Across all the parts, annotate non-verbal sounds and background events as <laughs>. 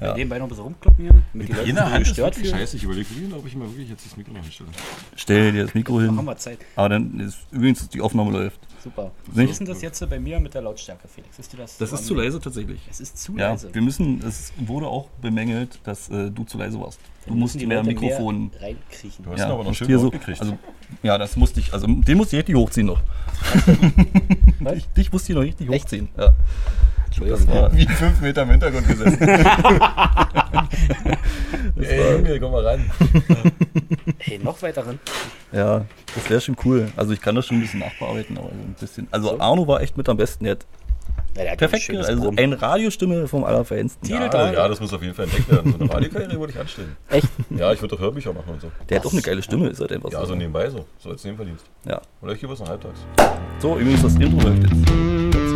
Ja. Nebenbei noch ein bisschen rumkloppen hier, Leute Jeder sich Hand wirklich fühlen. scheiße. Ich überlege wirklich, ob ich mal wirklich jetzt das Mikro noch hinstelle. Stell dir das Mikro Haben hin. wir Zeit. Aber dann ist übrigens die Aufnahme läuft. Super. Wie ist denn das jetzt bei mir mit der Lautstärke, Felix? Ist dir das Das so ist zu angenehm? leise tatsächlich. Es ist zu Ja, leise. wir müssen, es wurde auch bemängelt, dass äh, du zu leise warst. Du musst mehr Mikrofon. Mehr reinkriechen. Du hast Ja, ihn aber noch schön hier so, gekriegt. also, ja, das musste ich, also den musste ich richtig hochziehen noch. <laughs> dich, dich musste ich noch richtig Echt? hochziehen. Ja. Entschuldigung. war- Wie fünf Meter im Hintergrund gesessen. <laughs> <laughs> Ey, Junge, komm mal ran. Hey, noch weiter rein. Ja, das wäre schon cool. Also ich kann das schon ein bisschen nachbearbeiten, aber so ein bisschen. Also Arno war echt mit am besten jetzt. Ja, Perfekt, ein also eine Radiostimme vom Allerfeinsten. Ja, da. ja, das muss auf jeden Fall entdeckt werden. So eine Radiokarriere würde ich anstellen. Echt? Ja, ich würde doch Hörbücher machen und so. Der hat auch eine geile Stimme, ist halt einfach Ja, so. so nebenbei so. So als Nebenverdienst. Ja. Oder ich gebe es noch halbtags. So, übrigens, das Intro läuft jetzt.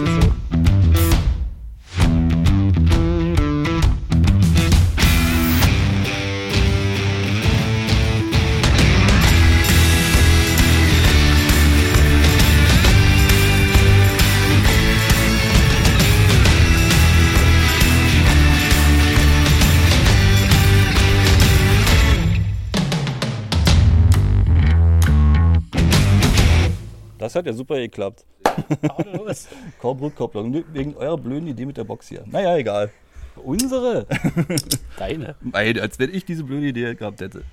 Das hat ja super geklappt. <laughs> Korbrückkopplung, wegen eurer blöden Idee mit der Box hier. Naja, egal. Unsere. <laughs> Deine. Ey, als wenn ich diese blöde Idee gehabt hätte.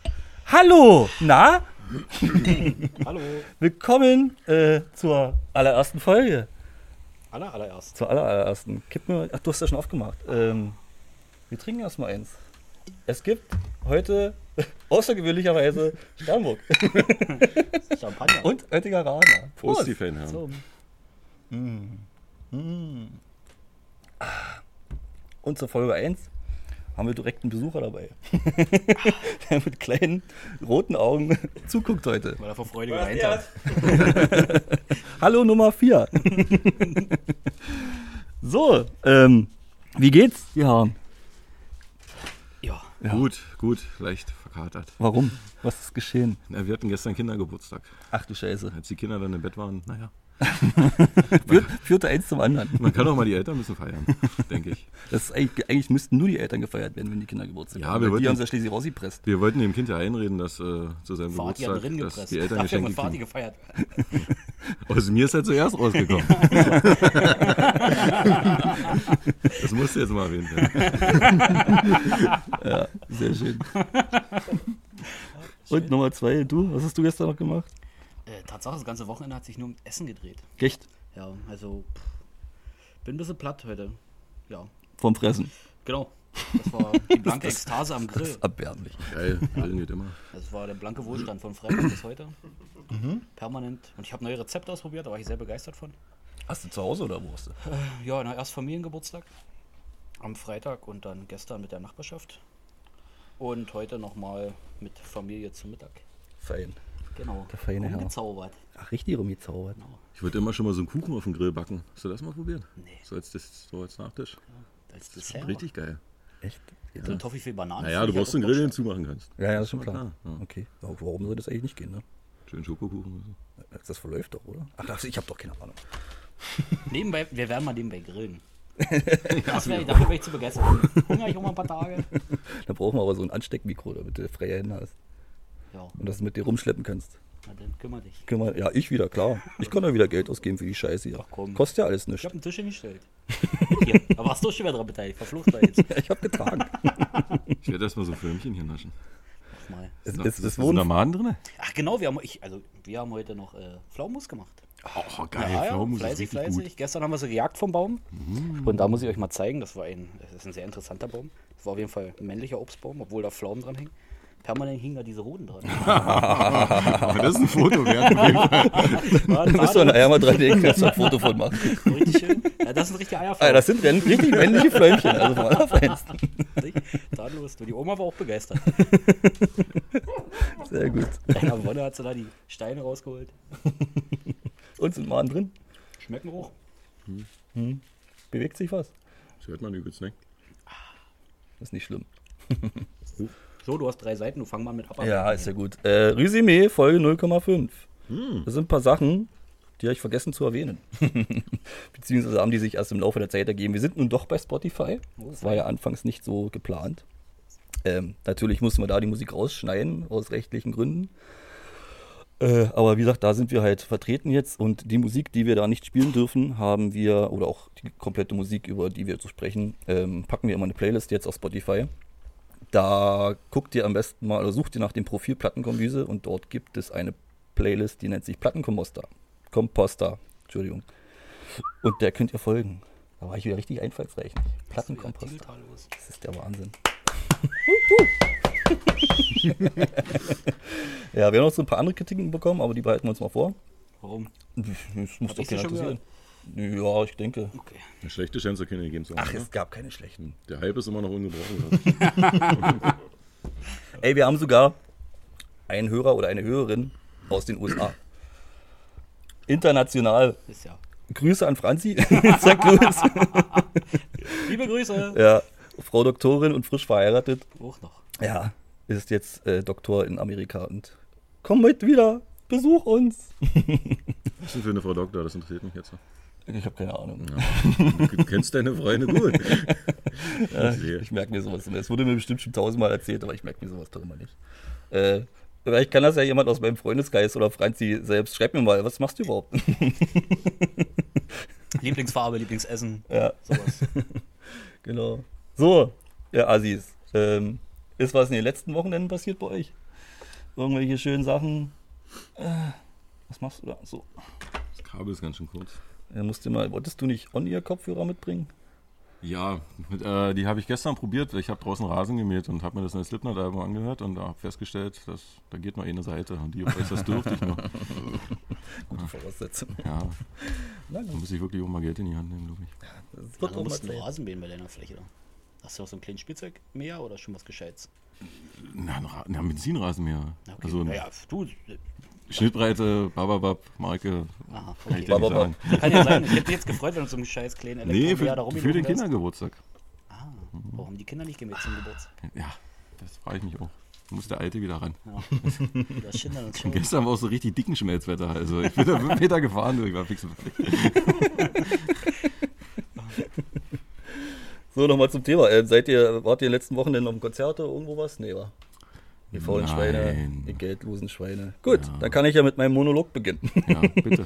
Hallo, na? <laughs> Hallo. Willkommen äh, zur allerersten Folge. Aller, allererst. Zur aller, allerersten. Gib mir, ach, du hast ja schon aufgemacht. Ähm, wir trinken erstmal eins. Es gibt heute <laughs> außergewöhnlicherweise Sternburg <laughs> Champagner. und Oettinger Prost, die Fanherren. So. Und zur Folge 1 haben wir direkt einen Besucher dabei. <laughs> Der mit kleinen roten Augen zuguckt heute. Weil er vor Freude geweint hat. Hallo Nummer 4. so, ähm, wie geht's, die Herren? Ja. Gut, gut, leicht verkatert. Warum? Was ist geschehen? Na, wir hatten gestern Kindergeburtstag. Ach du Scheiße. Als die Kinder dann im Bett waren, naja. <laughs> Führt, führte eins zum anderen. Man kann auch mal die Eltern ein bisschen feiern, denke ich. Das eigentlich, eigentlich müssten nur die Eltern gefeiert werden, wenn die Kinder Geburtstag Ja, haben. wir die wollten- haben sie ja schließlich rausgepresst. Wir wollten dem Kind ja einreden, dass äh, zu seinem Vati hat Geburtstag drin dass gepresst. die Eltern Dafür Geschenke kriegen. gefeiert. <laughs> Aus mir ist halt zuerst rausgekommen. <laughs> das musste jetzt mal erwähnt werden. Ja, sehr schön. Und Nummer zwei, du, was hast du gestern noch gemacht? Äh, Tatsache, das ganze Wochenende hat sich nur um Essen gedreht. Echt? Ja, also pff, bin ein bisschen platt heute. Ja, Vom Fressen. genau. Das war die <laughs> blanke Ekstase am Das Grill. ist erbärmlich. Geil, grillen geht immer. Das war der blanke Wohlstand von Freitag bis heute. Permanent. Und ich habe neue Rezepte ausprobiert, da war ich sehr begeistert von. Hast du zu Hause oder wo hast du? Ja, na, erst Familiengeburtstag am Freitag und dann gestern mit der Nachbarschaft. Und heute nochmal mit Familie zum Mittag. Fein. Genau. Der feine Herr. Umgezaubert. Ach, richtig rumgezaubert. Ich wollte immer schon mal so einen Kuchen auf dem Grill backen. Hast du das mal probiert? Nee. So als, das, so als Nachtisch. Als Das ist Dessert. richtig geil. Echt? Ja. So ein Toffee für Bananen. Naja, du brauchst einen Grill, den zumachen kannst. Ja, ja, das ist schon Ja, klar. klar, ja. Okay. Ja, warum soll das eigentlich nicht gehen, ne? Schön Schokokuchen. so. Das verläuft doch, oder? Ach, das, ich habe doch keine Ahnung. <laughs> Nebenbei, wir werden mal nebenbei grillen. <laughs> Das wär, dafür wäre ich zu begeistert. Hunger ich auch mal ein paar Tage. Da brauchen wir aber so ein Ansteckmikro, damit du freie Hände hast. Ja, Und das mit dir rumschleppen kannst. na dann kümmer dich. Wir, ja, ich wieder, klar. Ich kann da wieder Geld ausgeben für die Scheiße hier. komm. Kostet ja alles Ich nichts. habe einen Tisch hingestellt. <laughs> Hier, da warst du schon wieder dran beteiligt. Verflucht da jetzt. Ja, <laughs> ich habe getragen. Ich werde erstmal so Förmchen hier naschen. Mach mal. Es, Ist, es, es ist da wurden, Maden drin? Ach genau, wir haben, ich, also, wir haben heute noch äh, Pflaumenmus gemacht. Oh, geil. ja, ja, Pflaumenmus ist fleißig, richtig fleißig. gut. Gestern haben wir sie gejagt vom Baum. Und da muss ich euch mal zeigen, das war ein, das ist ein sehr interessanter Baum. Das war auf jeden Fall ein männlicher Obstbaum, obwohl da Pflaumen dran hängen. Permanent hingen da diese Roden dran. <laughs> Aber das ist ein Foto wert. <laughs> da müssen wir nachher mal dran denken, dass wir ein Foto von machen. Richtig schön. Ja, das sind richtige Alter, Eierpflaumen. das sind richtig männliche Fläumchen, also vom Allerfeinsten. Tadellos. Du, Die Oma war auch begeistert. Sehr gut. Einer Wonne hat sie da die Steine rausgeholt. Und sind Mahn drin? Schmecken hoch. Bewegt sich was? Das hört man übelst, ne? Das ist nicht schlimm. So, du hast drei Seiten, du fang mal mit ab. Ja, ist ja gut. Äh, Resümee, Folge 0,5. Das sind ein paar Sachen, Die habe ich vergessen zu erwähnen. <laughs> Beziehungsweise haben die sich erst im Laufe der Zeit ergeben. Wir sind nun doch bei Spotify. Das war ja anfangs nicht so geplant. Ähm, natürlich mussten wir da die Musik rausschneiden, aus rechtlichen Gründen. Äh, aber wie gesagt, da sind wir halt vertreten jetzt und die Musik, die wir da nicht spielen dürfen, haben wir, oder auch die komplette Musik, über die wir zu sprechen, ähm, packen wir immer eine Playlist jetzt auf Spotify. Da guckt ihr am besten mal oder sucht ihr nach dem Profil Plattenkombüse und dort gibt es eine Playlist, die nennt sich Plattenkomposter. Komposter, Entschuldigung. Und der könnt ihr folgen. Da war ich wieder richtig einfallsreich. Plattenkomposter. Das ist der Wahnsinn. <laughs> ja, wir haben noch so ein paar andere Kritiken bekommen, aber die behalten wir uns mal vor. Warum? Das muss doch keiner interessieren. Ja, ich denke. Okay. Eine schlechte Chance können die geben Ach, haben, es gab keine schlechten. ne? Der Hype ist immer noch ungebrochen. <laughs> Ey, wir haben sogar einen Hörer oder eine Hörerin aus den USA. International. Ist ja. Grüße an Franzi. <laughs> Sag Grüß. Liebe Grüße. Ja, Frau Doktorin und frisch verheiratet. Hoch noch. Ja, ist jetzt äh, Doktor in Amerika und komm mit wieder. Besuch uns. Was ist denn für eine Frau Doktor? Das interessiert mich jetzt. Ich habe keine Ahnung. Du kennst deine Freunde gut. <laughs> Ja, ich, ich merke mir sowas immer. Es wurde mir bestimmt schon tausendmal erzählt, aber ich merke mir sowas doch immer nicht. Äh, vielleicht kann das ja jemand aus meinem Freundeskreis oder Franzi selbst. Schreib mir mal, was machst du überhaupt? <laughs> <laughs> Lieblingsfarbe, Lieblingsessen. ja, Sowas. genau. So, ja, Assis. Ähm, ist was in den letzten Wochenenden passiert bei euch? Irgendwelche schönen Sachen? Äh, was machst du da? So. Das Kabel ist ganz schön kurz. Ja, musst du mal, wolltest du nicht On-Ear-Kopfhörer mitbringen? Ja, mit, äh, die habe ich gestern probiert. Ich habe draußen Rasen gemäht und habe mir das neue Slipknot-Album angehört und da habe festgestellt, dass da geht nur eine Seite und die das dürftig nur. <laughs> Gute Voraussetzung. Ja, Na da gut, muss ich wirklich auch mal Geld in die Hand nehmen, glaube ich. das Ja, wird du auch mal einen Zeit. Rasen mähen bei deiner Fläche. Da. Hast du auch so ein kleines Spielzeug mehr oder schon was Gescheites? Na, ein, Ra ein. Ja, Okay. Also eine naja, du. Schnittbreite, Bababab, Marke. Aha, Kann ich okay. nicht Bababab. Kann ja sein. Ich hätte mich jetzt gefreut, wenn du so einen scheiß kleinen Nee, Elektromäher da für, für den. Kindergeburtstag. Ah, warum die Kinder nicht gemäht zum Geburtstag? Ja, das frage ich mich auch. Muss der Alte wieder ran. Ja. Das schindern uns <laughs> schon. Und gestern war auch so richtig dicken Schmelzwetter. Also ich bin da fünf <laughs> Meter gefahren, ich war fix und fertig. <laughs> So, nochmal zum Thema. Äh, seid ihr, wart ihr in den letzten Wochen denn noch im Konzerte irgendwo was? Nee, war. Ihr faulen. Schweine, ihr geldlosen Schweine. Gut, dann kann ich ja mit meinem Monolog beginnen. Ja, bitte.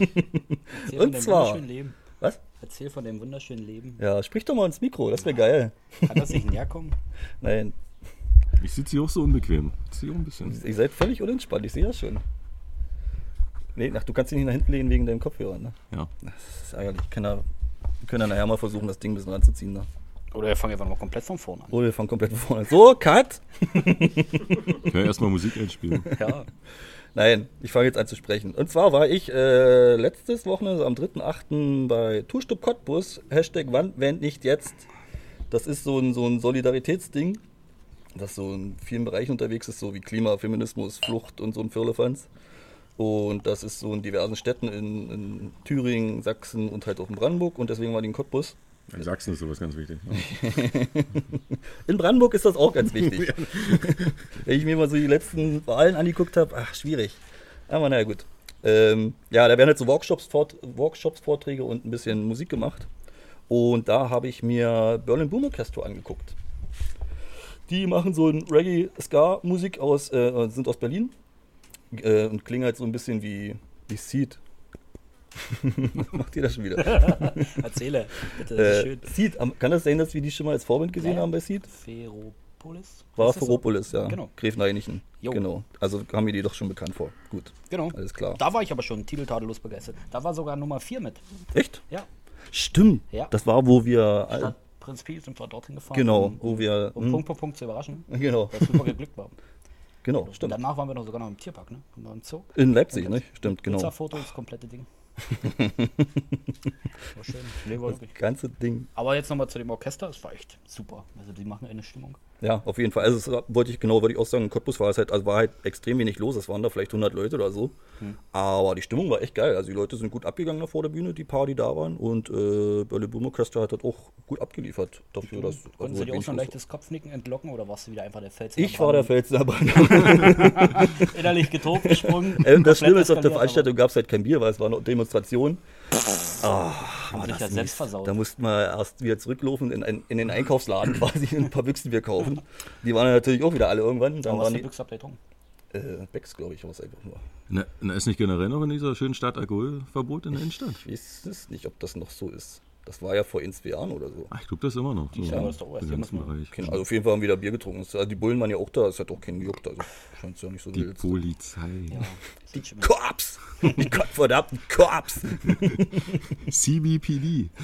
Erzähl Und zwar- wunderschönen Leben. Was? Erzähl von dem wunderschönen Leben. Ja, sprich doch mal ins Mikro, das wäre geil. Kann das nicht näher kommen? Nein, Ich sitze hier auch so unbequem. Ich sitze hier auch ein bisschen. ihr seid völlig unentspannt, ich sehe das schon. Nee, ach, du kannst dich nicht nach hinten lehnen wegen deinem Kopfhörer, ne? Ja. Das ist ärgerlich. Ich kann da, wir können ja nachher mal versuchen, das Ding ein bisschen ranzuziehen. Ne? Oder wir fangen einfach mal komplett von vorne an. Oh, wir fangen komplett von vorne an. So, Cut! <laughs> Ich kann erstmal Musik einspielen. <laughs> Ja. Nein, ich fange jetzt an zu sprechen. Und zwar war ich äh, letztes Wochenende am 3.8. bei Tourstub Cottbus, Hashtag wann, wenn nicht jetzt. Das ist so ein, so ein Solidaritätsding, das so in vielen Bereichen unterwegs ist, so wie Klima, Feminismus, Flucht und so ein Firlefanz. Und das ist so in diversen Städten in, in Thüringen, Sachsen und halt auch in Brandenburg. Und deswegen war die in Cottbus. In Sachsen ist sowas ganz wichtig. <laughs> In Brandenburg ist das auch ganz wichtig. <laughs> Wenn ich mir mal so die letzten Wahlen angeguckt habe, ach, schwierig. Aber naja, gut. Ähm, ja, da werden halt so Workshops, Fort Workshops, Vorträge und ein bisschen Musik gemacht. Und da habe ich mir Berlin Boom Orchestra angeguckt. Die machen so ein Reggae-Ska-Musik aus, äh, sind aus Berlin äh, und klingen halt so ein bisschen wie, wie Seed. <laughs> Macht ihr das schon wieder? <laughs> Erzähle, bitte, das ist Äh, schön. Seed, kann das sein, dass wir die schon mal als Vorbild gesehen Ja, ja. haben bei Seed? Ferropolis? War das so? Ja. Genau. Genau. Also haben wir die doch schon bekannt vor. Gut, Genau. alles klar. Da war ich aber schon titeltadellos begeistert. Da war sogar Nummer 4 mit. Echt? Ja. Stimmt. Ja. Das war, wo wir. Stadt Prinz Pi sind wir dorthin gefahren. Genau, um, wo wir. um hm, Punkt, Punkt, Punkt zu überraschen. <laughs> genau, Weil super geglückt war. genau, Und stimmt. danach waren wir noch sogar noch im Tierpark, ne? Und Im Zoo. In Leipzig, ne? Stimmt, genau. Pizza-Foto, das komplette Ding. War schön. Nee, war wirklich. Ganze Ding. Aber jetzt nochmal zu dem Orchester, es war echt super. Also die machen eine Stimmung. Ja, auf jeden Fall. Also, es wollte ich genau, wollte ich auch sagen, in Cottbus war es halt, also war halt extrem wenig los. Es waren da vielleicht 100 Leute oder so. Aber die Stimmung war echt geil. Also, die Leute sind gut abgegangen da vor der Bühne, die paar, die da waren. Und äh, Berlin Boom Orchestra hat das auch gut abgeliefert dafür, dass. Konnten also Sie dir auch schon leichtes Kopfnicken entlocken oder warst du wieder einfach der Fels? war. Ich war der Felsen Brandung. <laughs> Innerlich getobt, gesprungen. Ähm, das Schlimme ist, auf der Veranstaltung gab es halt kein Bier, weil es war eine Demonstration. Haben sich ja das selbst versaut. Da mussten wir erst wieder zurücklaufen in, ein, in den Einkaufsladen <laughs> quasi ein paar Büchsenbier kaufen. Die waren natürlich auch wieder alle irgendwann. Dann Aber was waren für die, Büchse habt ihr getrunken? äh, Becks, glaube ich, war es einfach nur. Na, na, ist nicht generell noch in dieser schönen Stadt Alkoholverbot in der Innenstadt? Ich weiß es nicht, ob das noch so ist. Das war ja vor in zwei Jahren oder so. Ach, ich glaube, das ist immer noch. So, Ja, aber das ist doch auch erst im ganzen Bereich. Keine- Also auf jeden Fall haben wir wieder Bier getrunken. Also die Bullen waren ja auch da, es hat auch keinen gejuckt, also scheint es ja nicht so Die wild. Polizei. Ja, mal- Korps! Die gottverdammten Korps! CBPD. <laughs>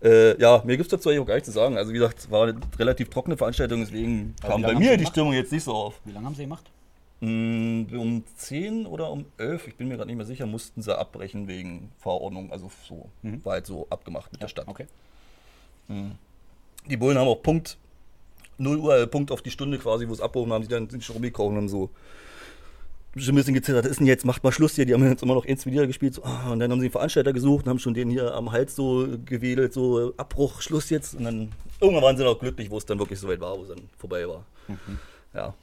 Äh, ja, mir gibt es dazu eigentlich auch gar nichts zu sagen. Also wie gesagt, es war eine relativ trockene Veranstaltung, deswegen kam bei mir die gemacht? Stimmung jetzt nicht so auf. Wie lange haben sie gemacht? Mm, Um 10 oder um 11, ich bin mir gerade nicht mehr sicher, mussten sie abbrechen wegen Verordnung. Also so, war halt so abgemacht mit der Stadt. Okay. Die Bullen haben auch Punkt 0 Uhr, äh, Punkt auf die Stunde quasi, wo es abgehoben haben, sie dann sind schon rumgekauft und haben so schon ein bisschen gezittert, ist denn jetzt, macht mal Schluss hier, die haben jetzt immer noch eins wieder gespielt, so, ah, und dann haben sie einen Veranstalter gesucht und haben schon den hier am Hals so gewedelt, so Abbruch, Schluss jetzt und dann irgendwann waren sie noch glücklich, wo es dann wirklich soweit war, wo es dann vorbei war. Ja.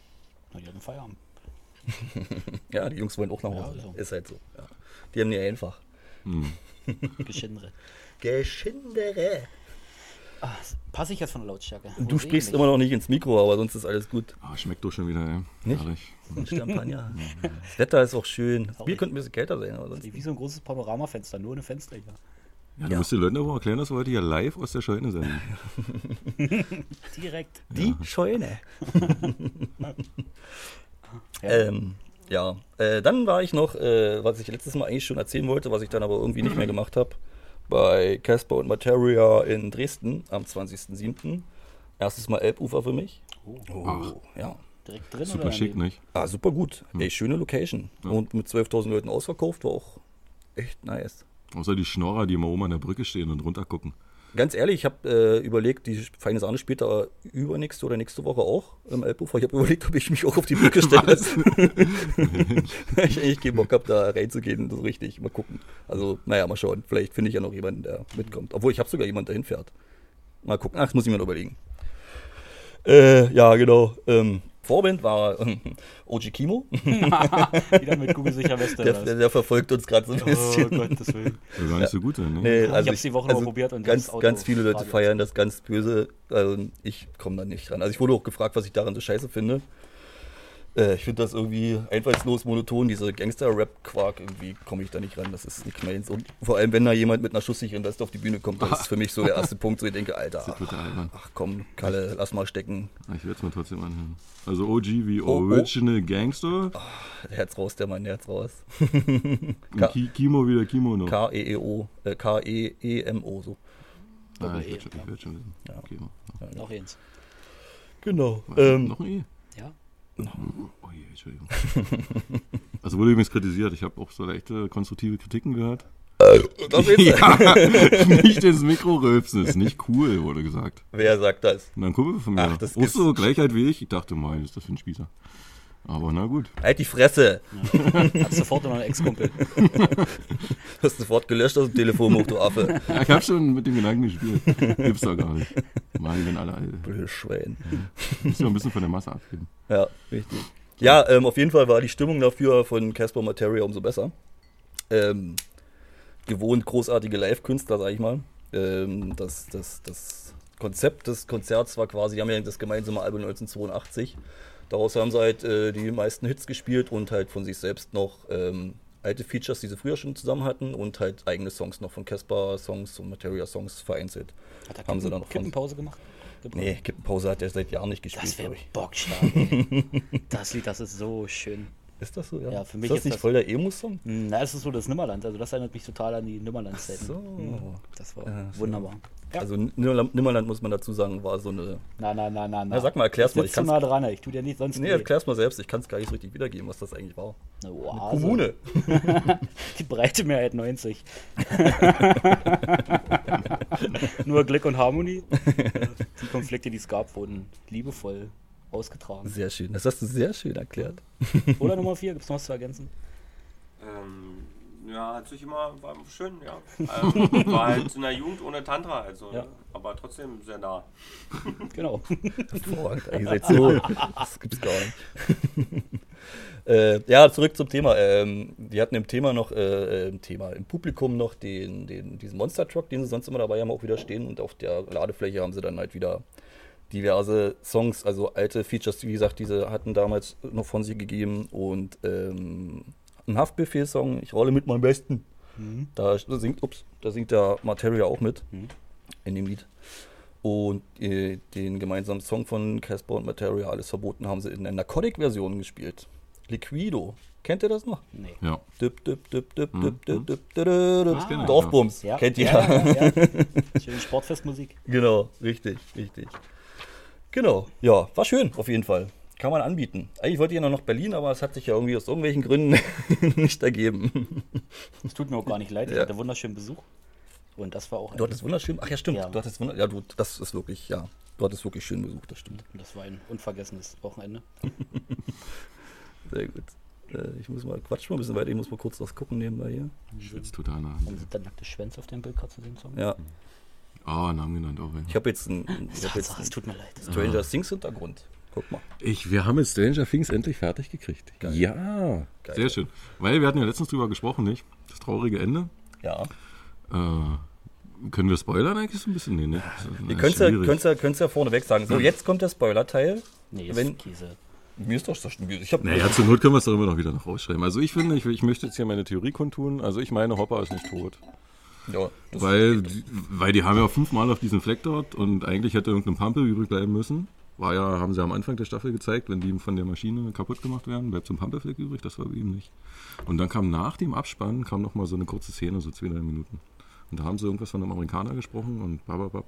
Na, die hatten Feierabend. <laughs> ja, die Jungs wollen auch nach Ja, Hause, so. ist halt so. Ja. Die haben nie einfach. <laughs> Geschindere. Geschindere. Ah, passe ich jetzt von der Lautstärke? Du sprichst immer noch nicht ins Mikro, aber sonst ist alles gut. Ah, schmeckt doch schon wieder, ey. Nicht? Herrlich. <laughs> Champagner. Das Wetter ist auch schön. Das Bier könnte ein bisschen kälter sein, aber sonst. Wie so ein großes Panoramafenster, nur eine Fenster hier. Ja, du Ja. musst den Leuten aber erklären, dass wir heute hier live aus der Scheune sind. Direkt. Die Scheune. Ja. Ähm, ja, äh, dann war ich noch, äh, was ich letztes Mal eigentlich schon erzählen wollte, was ich dann aber irgendwie nicht mehr gemacht habe, bei Casper und Materia in Dresden am 20.07. Erstes Mal Elbufer für mich. Oh, Ach. ja. Direkt drin Super oder schick, daneben? nicht? Ah, super gut. Ey, schöne Location. Und mit 12.000 Leuten ausverkauft, war auch echt nice. Außer die Schnorrer, die immer oben an der Brücke stehen und runter gucken. Ganz ehrlich, ich habe äh, überlegt, die feine Sahne spielt da übernächste oder nächste Woche auch im Elbufer. Ich habe überlegt, ob ich mich auch auf die Brücke <laughs> stelle. <laughs> ich eigentlich keinen Bock habe, da reinzugehen, so richtig. Mal gucken. Also, naja, mal schauen. Vielleicht finde ich ja noch jemanden, der mitkommt. Obwohl, ich habe sogar jemanden, der hinfährt. Mal gucken. Ach, das muss ich mir noch überlegen. Äh, ja, genau. Ähm, Vorband war ähm, Oji Kimo. <laughs> <laughs> Wieder mit kugelsicher Weste. Der, der, der verfolgt uns gerade so ein oh bisschen. Gottes Willen. <laughs> Soll gar nicht so gut ne? Nee, ich also hab's die Woche noch also probiert und ganz, das ganz viele Leute feiern das ganz böse. Also ich komme da nicht dran. Also ich wurde auch gefragt, was ich daran so scheiße finde. Äh, ich finde das irgendwie einfallslos, monoton, diese Gangster-Rap-Quark, irgendwie komme ich da nicht ran. Das ist nicht meins. Und vor allem, wenn da jemand mit einer schusssicheren Weste auf die Bühne kommt, das ist für mich so der <laughs> erste Punkt, wo ich denke, Alter, albern. ach komm, Kalle, lass mal stecken. Ich werde es mir trotzdem anhören. Also OG wie Oh, oh. Original Gangster. Herz raus, der Mann, Herz raus. <laughs> Ki Kimo wieder Kimono. K-E-E-O, äh, K-E-E-M-O, so. ah, ich E, werde schon, ich werd schon wissen. Ja. Kimo. Noch eins. Genau. Ähm, Noch ein E? Oh je, Entschuldigung. <laughs> also wurde übrigens kritisiert. Ich habe auch so leichte konstruktive Kritiken gehört. das ist, <laughs> ja, nicht ins Mikro rülpsen, ist nicht cool, wurde gesagt. Wer sagt das? Und dann Kumpel von mir. Ach, das auch so Gleichheit wie ich. Ich dachte, mein, ist das für ein Spießer. Aber na gut. Halt die Fresse. Hat sofort noch einen Ex-Kumpel. Du <laughs> hast sofort gelöscht aus dem Telefonbuch, du Affe. Ja, ich habe schon mit dem Gedanken gespielt. Gibt's doch gar nicht. Mann, die werden alle alt. Blödes Schwein. Müssen wir ein bisschen von der Masse abgeben. Ja, richtig. Ja, ähm, auf jeden Fall war die Stimmung dafür von Casper Materia umso besser. Ähm, gewohnt großartige Live-Künstler, sag ich mal. Ähm, das, das, das Konzept des Konzerts war quasi, die haben ja das gemeinsame Album 1982. Daraus haben sie halt äh, die meisten Hits gespielt und halt von sich selbst noch ähm, alte Features, die sie früher schon zusammen hatten und halt eigene Songs noch von Casper Songs und Materia Songs vereinzelt. Hat er Haben sie Kippen, dann noch Kippenpause gemacht? Gebraucht? Nee, Kippenpause hat er seit Jahren nicht gespielt, Das wäre bockstark. das Lied, das ist so schön. Ist das so? Ja, Ja, für mich ist das ist nicht das- voll der Emo-Song? Hm, Na, es ist so das Nimmerland. Also das erinnert mich total an die Nimmerland-Zeiten. So. Das war Ja, wunderbar. Ja. Also Nimmerland, Nimmerland muss man dazu sagen, war so eine. Na, na, na, na, na. Na, sag mal, erklär's mal, ich kann's- nah dran. Ich tu dir nicht sonst Nee, erklär's mal selbst, ich kann es gar nicht so richtig wiedergeben, was das eigentlich war. Eine Oase. Kommune. <laughs> Die breite Mehrheit 90. <laughs> Nur Glück und Harmonie. <laughs> Die Konflikte, die es gab, wurden liebevoll ausgetragen. Sehr schön. Das hast du sehr schön erklärt. <laughs> Oder Nummer 4, gibt es noch was zu ergänzen? Ähm, ja, hat sich immer, war schön, ja. Ähm, war halt in der Jugend ohne Tantra, also, Ja. aber trotzdem sehr nah. Genau. Hervorragend. <laughs> Ihr seid so. Das gibt's gar nicht. <laughs> äh, ja, zurück zum Thema. Ähm, die hatten im Thema noch, äh, im Thema, im Publikum noch den, den, diesen Monster Truck, den sie sonst immer dabei haben, auch wieder stehen. Und auf der Ladefläche haben sie dann halt wieder diverse Songs, also alte Features, wie gesagt, diese hatten damals noch von sich gegeben. Und ähm, ein Haftbefehl-Song, ich rolle mit meinem Besten. Da singt, ups, da singt der Materia auch mit Mhm. in dem Lied. Und äh, den gemeinsamen Song von Casper und Materia, alles verboten, haben sie in einer Narcotic-Version gespielt. Liquido. Kennt ihr das noch? Nee. Ja. Dip, dip, dip, dip, Mhm. dip, dip, dip, dip, dip. Das kenn ich, Dorfbums. Ja. Kennt ihr? Ja, ja, ja. <laughs> Schöne Sportfestmusik. Genau, richtig, richtig. Genau, ja, war schön auf jeden Fall. Kann man anbieten. Eigentlich wollte ich ja noch nach Berlin, aber es hat sich ja irgendwie aus irgendwelchen Gründen <laughs> nicht ergeben. Es tut mir auch gar nicht leid, ich Ja. hatte wunderschönen Besuch. Und das war auch ein, Du hattest wunderschön. Ach ja, stimmt. Ja. Du hattest wunder ja, du, das ist wirklich, ja. Du hattest wirklich schön besucht, das stimmt. das war ein unvergessenes Wochenende. <laughs> Sehr gut. Äh, ich muss mal, quatsch mal ein bisschen weiter, ich muss mal kurz was gucken nebenbei hier. Schwitzt total nach. Dann sind da nackte Schwänze auf dem Bild gerade zu sehen. Song. Ja, Oh, Namen genannt auch. ey. ich habe jetzt einen, ich hab Sag, jetzt sag, es einen tut mir leid. Stranger Things Hintergrund. Guck mal. Ich, wir haben jetzt Stranger Things endlich fertig gekriegt. Geil. Ja, Geil. sehr schön. Weil wir hatten ja letztens drüber gesprochen, nicht? Das traurige Ende. Ja. Äh, können wir spoilern eigentlich so ein bisschen? Nee, ne? Ihr könnt ja, könnt's ja, könnt's ja vorneweg sagen. So, jetzt kommt der Spoiler-Teil. Nee, ist Wenn- Käse. Mir ist doch so Ich hab, Naja, zur Not können wir es doch immer noch wieder noch rausschreiben. Also ich finde, ich, ich möchte jetzt hier meine Theorie kundtun. Also ich meine, Hopper ist nicht tot. Ja, Weil, die- weil die haben ja fünfmal auf diesen Fleck dort und eigentlich hätte irgendein Pampe übrig bleiben müssen. War ja, haben sie am Anfang der Staffel gezeigt, wenn die von der Maschine kaputt gemacht werden, bleibt so ein Pampelfleck übrig, das war bei ihm nicht. Und dann kam nach dem Abspann, kam noch mal so eine kurze Szene, so zwei, drei Minuten. Und da haben sie irgendwas von einem Amerikaner gesprochen und bababab.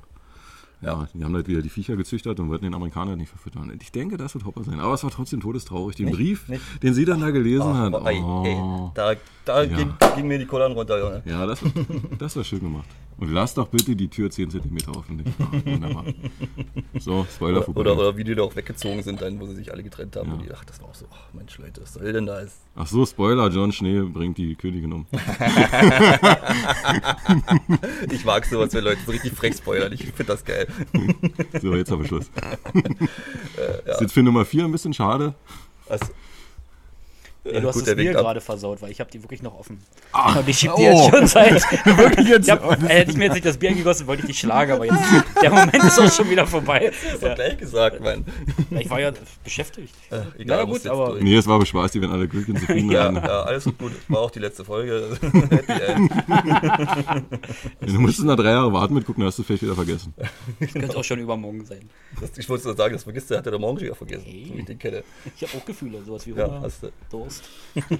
Ja, die haben halt wieder die Viecher gezüchtert und wollten den Amerikaner nicht verfüttern. Ich denke, das wird Hopper sein. Aber es war trotzdem todestraurig. Den Nicht? Brief, Nicht? den sie dann da gelesen Ah, hat. aber ey, oh. da da Ja. ging, ging mir die Kollern runter, Junge. Ja, das, das war schön gemacht. Und lass doch bitte die Tür 10 cm offen. Ja, wunderbar. So, Spoiler Oder, vorbei. oder, oder wie die da auch weggezogen sind, dann, wo sie sich alle getrennt haben. Ja. Und die, ach, das war auch so, ach Mensch, Leute, was soll denn da? Ist? Ach so, Spoiler, John Schnee bringt die Königin um. <laughs> Ich mag sowas, wenn Leute so richtig frech spoilern. Ich finde das geil. So, jetzt aber Schluss. <laughs> Ist jetzt für Nummer 4 ein bisschen schade. Also, Nee, du hast gut, Bier ab. gerade versaut, weil ich habe die wirklich noch offen. Ach, Und ich schieb die oh. jetzt schon seit. <laughs> Wirklich <laughs> jetzt? Ich hab, äh, hätte ich mir jetzt nicht das Bier gegossen, wollte ich dich schlagen, aber jetzt der Moment ist auch schon wieder vorbei. Das ja. gleich gesagt, Mann. Ja, ich war ja beschäftigt. Äh, Na egal, gut, muss jetzt aber- durch. Nee, es war aber Spaß, die werden alle glücklich und <laughs> zufrieden Ja, ja, alles gut. War auch die letzte Folge. Happy End. Du musstest nach drei Jahren warten mit gucken, hast du vielleicht wieder vergessen. Das könnte auch schon übermorgen sein. Das, ich wollte nur sagen, das vergisst der, hat er der morgen schon wieder vergessen. Hey. So wie ich den kenne. Ich habe auch Gefühle, sowas wie Ja, Hunger, hast du. Durst. <laughs>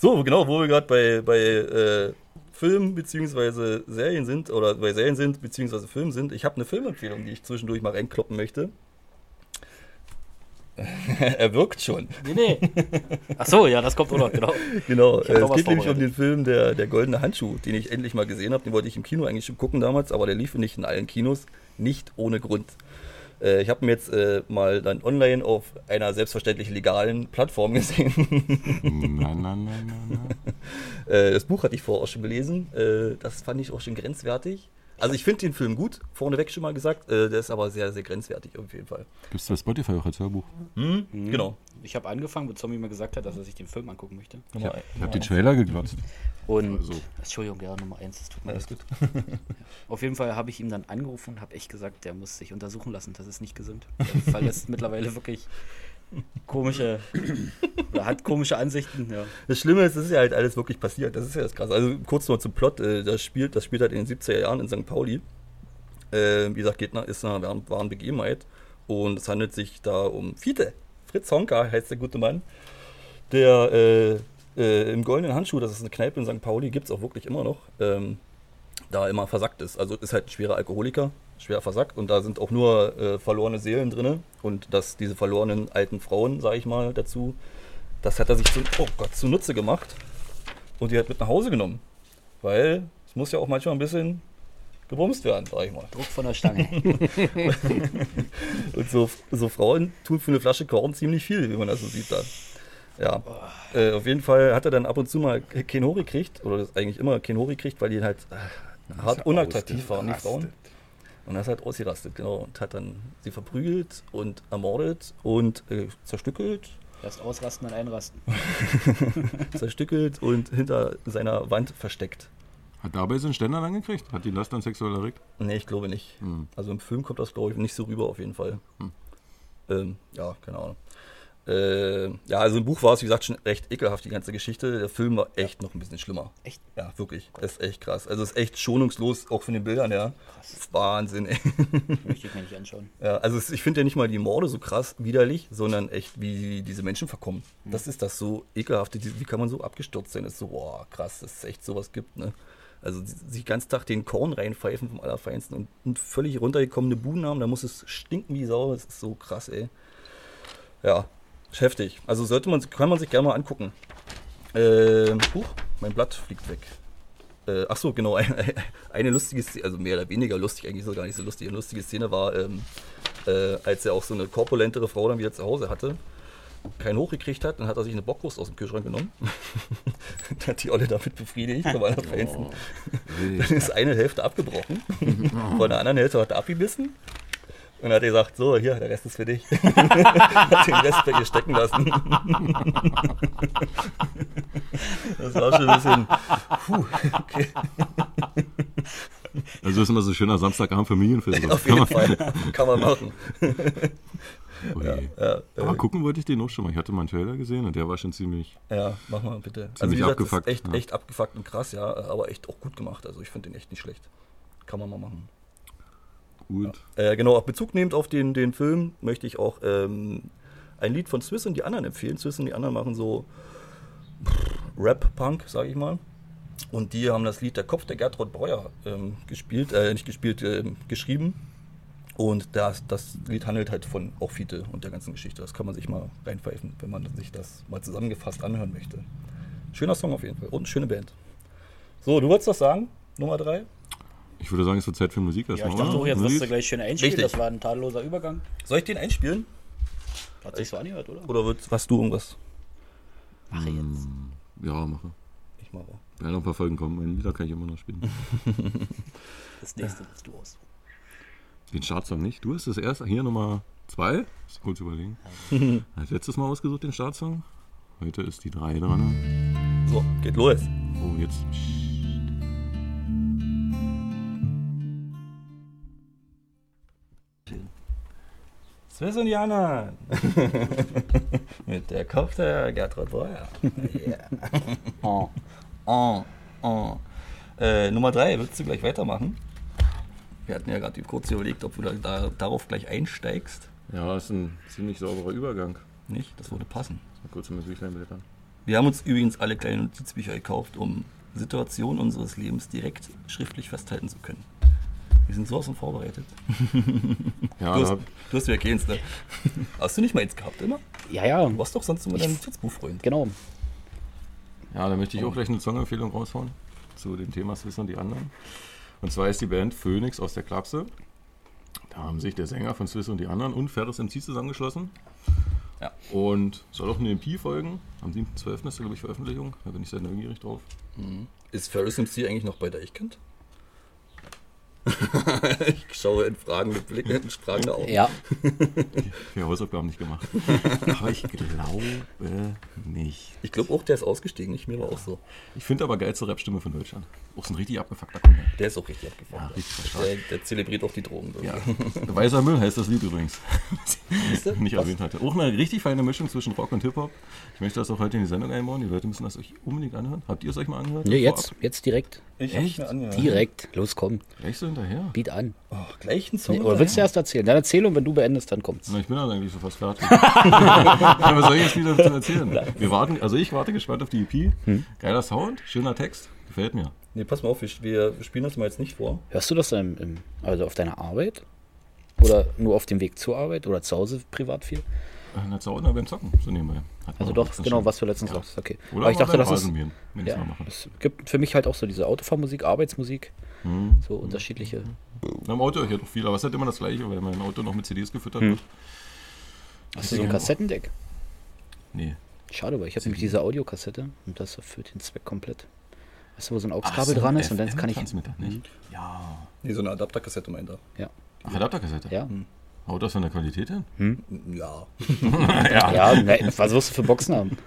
So, genau, wo wir gerade bei, bei äh, Filmen bzw. Serien sind, oder bei Serien sind bzw. Filmen sind. Ich habe eine Filmempfehlung, die ich zwischendurch mal reinkloppen möchte. <laughs> er wirkt schon. Nee, nee. Ach so, ja, das kommt auch noch, genau. Genau, äh, es geht nämlich um den Film der, der Goldene Handschuh, den ich endlich mal gesehen habe. Den wollte ich im Kino eigentlich schon gucken damals, aber der lief nicht in allen Kinos. Nicht ohne Grund. Äh, ich habe ihn jetzt äh, mal dann online auf einer selbstverständlich legalen Plattform <laughs> gesehen. Na, na, na, na, na. Äh, das Buch hatte ich vorher auch schon gelesen. Äh, das fand ich auch schon grenzwertig. Also ich finde den Film gut, vorneweg schon mal gesagt. Äh, der ist aber sehr, sehr grenzwertig auf jeden Fall. Gibt's bei Spotify auch als Hörbuch? Hm? Genau. Ich habe angefangen, wo Zombie mir gesagt hat, dass er sich den Film angucken möchte. Ich habe hab den Trailer geglotzt. Und, Also. Entschuldigung, ja, Nummer eins, das tut mir Alles leid. gut. Auf jeden Fall habe ich ihm dann angerufen und habe echt gesagt, der muss sich untersuchen lassen, das ist nicht gesund. Er verlässt <laughs> mittlerweile wirklich komische, oder hat komische Ansichten, ja. Das Schlimme ist, es ist ja halt alles wirklich passiert. Das ist ja das Krasse. Also kurz noch zum Plot. Äh, das, spielt, das spielt halt in den 70er Jahren in St. Pauli. Äh, wie gesagt, geht nach, ist eine wahren Begebenheit. Und es handelt sich da um Fiete. Fritz Honka heißt der gute Mann. Der äh, äh, im Goldenen Handschuh, das ist eine Kneipe in St. Pauli, gibt es auch wirklich immer noch, ähm, da immer versackt ist. Also ist halt ein schwerer Alkoholiker, schwer versackt. Und da sind auch nur äh, verlorene Seelen drin. Und dass diese verlorenen alten Frauen, sage ich mal, dazu, das hat er sich zu, oh Gott, zunutze gemacht und die hat mit nach Hause genommen. Weil es muss ja auch manchmal ein bisschen gebumst werden, sag ich mal. Druck von der Stange. <laughs> Und so, so Frauen tun für eine Flasche Korn ziemlich viel, wie man das so sieht dann. Ja, äh, auf jeden Fall hat er dann ab und zu mal Kenori gekriegt, oder das eigentlich immer Kenori gekriegt, weil die halt äh, hart unattraktiv waren, die Frauen. Und er ist halt ausgerastet, genau. Und hat dann sie verprügelt und ermordet und äh, zerstückelt, Erst ausrasten, dann einrasten. <laughs> zerstückelt und hinter seiner Wand versteckt. Hat dabei so einen Ständer dann gekriegt? Hat ihn das dann sexuell erregt? Nee, ich glaube nicht. Hm. Also im Film kommt das, glaube ich, nicht so rüber auf jeden Fall. Ähm, ja, keine Ahnung. Äh, ja, also im Buch war es, wie gesagt, schon recht ekelhaft, die ganze Geschichte. Der Film war echt noch ein bisschen schlimmer. Echt? Ja, wirklich. Das ist echt krass. Also es ist echt schonungslos, auch von den Bildern, ja. Wahnsinn, ey. <laughs> Möchte ich mir nicht anschauen. Ja, also es, ich finde ja nicht mal die Morde so krass widerlich, sondern echt, wie diese Menschen verkommen. Das ist das so ekelhafte, wie kann man so abgestürzt sein? Das ist so, boah, krass, dass es echt sowas gibt, ne? Also sich ganzen Tag den Korn reinpfeifen vom Allerfeinsten und, und völlig runtergekommene Buden haben, da muss es stinken wie Sau, das ist so krass, ey. Ja, ist heftig. Also sollte man, kann man sich gerne mal angucken. Ähm, huch, mein Blatt fliegt weg. Äh, ach so, genau. <laughs> Eine, eine lustige Szene, also mehr oder weniger lustig, eigentlich so gar nicht so lustig. Eine lustige Szene war, ähm, äh, als er auch so eine korpulentere Frau dann wieder zu Hause hatte, keinen hochgekriegt hat, dann hat er sich eine Bockwurst aus dem Kühlschrank genommen. <laughs> dann hat die Olle damit befriedigt, vom Allerfeinsten. <laughs> Dann ist eine Hälfte abgebrochen. Von der anderen Hälfte hat er abgebissen. Und hat gesagt, so, hier, der Rest ist für dich. <laughs> hat den Rest bei ihr stecken lassen. das war schon ein bisschen, puh, okay. Also ist immer so ein schöner Samstagabend Familienfilm. Das Auf kann jeden man- Fall. Kann man machen. Oh je. Ja, Aber äh, gucken wollte ich den auch schon mal. Ich hatte mal einen Trailer gesehen und der war schon ziemlich. ja mach mal bitte. Also Ziemlich wie gesagt, abgefuckt, echt, ja. echt abgefuckt und krass, ja, aber echt auch gut gemacht. Also ich finde den echt nicht schlecht. Kann man mal machen. Gut. Äh, genau, auch Bezug nehmend auf den, den Film möchte ich auch ähm, ein Lied von Swiss und die anderen empfehlen. Swiss und die anderen machen so Rap-Punk, sage ich mal. Und die haben das Lied Der Kopf der Gertrud Breuer ähm, gespielt, äh, nicht gespielt, ähm, geschrieben. Und das, das Lied handelt halt von auch Fiete und der ganzen Geschichte. Das kann man sich mal reinpfeifen, wenn man sich das mal zusammengefasst anhören möchte. Schöner Song auf jeden Fall und eine schöne Band. So, du wolltest was sagen? Nummer drei? Ich würde sagen, es wird Zeit für Musik Ja, ich erstmal. dachte auch, jetzt wirst du gleich schön einspielen. Richtig. Das war ein tadelloser Übergang. Soll ich den einspielen? Hat sich so angehört, oder? Oder wird, hast du irgendwas? Mache jetzt. Ja, mache. Ich mache. Ja, noch ein paar Folgen kommen. Meine Lieder kann ich immer noch spielen. <laughs> Das nächste willst du aus. Den Startsong nicht. Du hast das erste. Hier Nummer zwei. Muss kurz überlegen. <laughs> Als letztes Mal ausgesucht den Startsong. Heute ist die drei dran. So, geht los. Oh, jetzt. Swiss anderen. <laughs> Mit der Kopf der Gertrud Breuer. Yeah. oh, oh, oh. Äh, Nummer drei, willst du gleich weitermachen? Wir hatten ja gerade kurz überlegt, ob du da, da, darauf gleich einsteigst. Ja, ist ein ziemlich sauberer Übergang. Nicht? Das würde passen. Mal kurz im Büchlein blättern. Wir haben uns übrigens alle kleine Notizbücher gekauft, um Situationen unseres Lebens direkt schriftlich festhalten zu können. Wir sind sowas von vorbereitet. <laughs> Ja, Du hast, du hast ja keins, ne? Hast du nicht mal eins gehabt, immer? Ja, ja, Du warst doch sonst immer dein Notizbuchfreund. genau. ja, da möchte ich auch gleich eine Songempfehlung raushauen zu dem Thema Swiss und die anderen. Und zwar ist die Band Phoenix aus der Klapse. Da haben sich der Sänger von Swiss und die anderen und Ferris MC zusammengeschlossen. Ja. Und soll auch eine EP folgen. Am 7.12. ist da, glaube ich, Veröffentlichung. Da bin ich sehr neugierig drauf. Ist Ferris MC eigentlich noch bei Deichkind? <laughs> ich schaue in fragende Blicke, in fragende Augen. Ja, Vier Hausaufgaben nicht gemacht. aber ich glaube nicht. Ich glaube auch, der ist ausgestiegen, nicht mir war auch so. Ich finde aber geilste Rapstimme von Deutschland. Auch so ein richtig abgefuckter Kunde. Der ist auch richtig abgefahren. Ja, richtig der, der zelebriert auch die Drogen. Ja. <laughs> Weißer Müll heißt das Lied übrigens. <laughs> nicht Was? erwähnt hatte. Auch eine richtig feine Mischung zwischen Rock und Hip-Hop. Ich möchte das auch heute in die Sendung einbauen. Die Leute müssen das euch unbedingt anhören. Habt ihr es euch mal angehört? nee, jetzt, jetzt direkt. Ich Echt? hab's mir angehört. Direkt. Los, komm. Gleich so hinterher? Biet an. Oh, gleich ein Song. Nee, oder willst du erst erzählen? Dann erzähl und wenn du beendest, dann kommt's. Na, ich bin also eigentlich schon fast fertig. <laughs> was soll ich jetzt wieder dazu erzählen? Wir warten, also ich warte gespannt auf die EP. Geiler Sound, schöner Text, gefällt mir. Nee, pass mal auf, wir, wir spielen das mal jetzt nicht vor. Hörst du das dann im, im, also auf deiner Arbeit? Oder nur auf dem Weg zur Arbeit? Oder zu Hause privat viel? Na, zu Hause beim Zocken, so nebenbei. Also doch, genau, was du letztens Ja. sagst. Okay. Oder Aber ich dachte, das ist. Ja, es gibt für mich halt auch so diese Autofahrmusik, Arbeitsmusik, Hm. so unterschiedliche. Na, Im Auto höre ich ja doch viel, aber es ist halt immer das Gleiche, weil mein Auto noch mit CDs gefüttert Hm. wird. Hast du so ein Kassettendeck? Nee. Schade, weil ich habe nämlich diese Audiokassette und das erfüllt den Zweck komplett. Weißt du, wo so ein AUX-Kabel so dran ist und dann kann ich. FM-Transmitter, nicht? Ja. Nee, so eine Adapterkassette meint er. Ja. Ach, Adapterkassette. Ja. Haut das von der Qualität hin? <laughs> Ja. ja. Ja, ne, was wirst du für Boxen haben?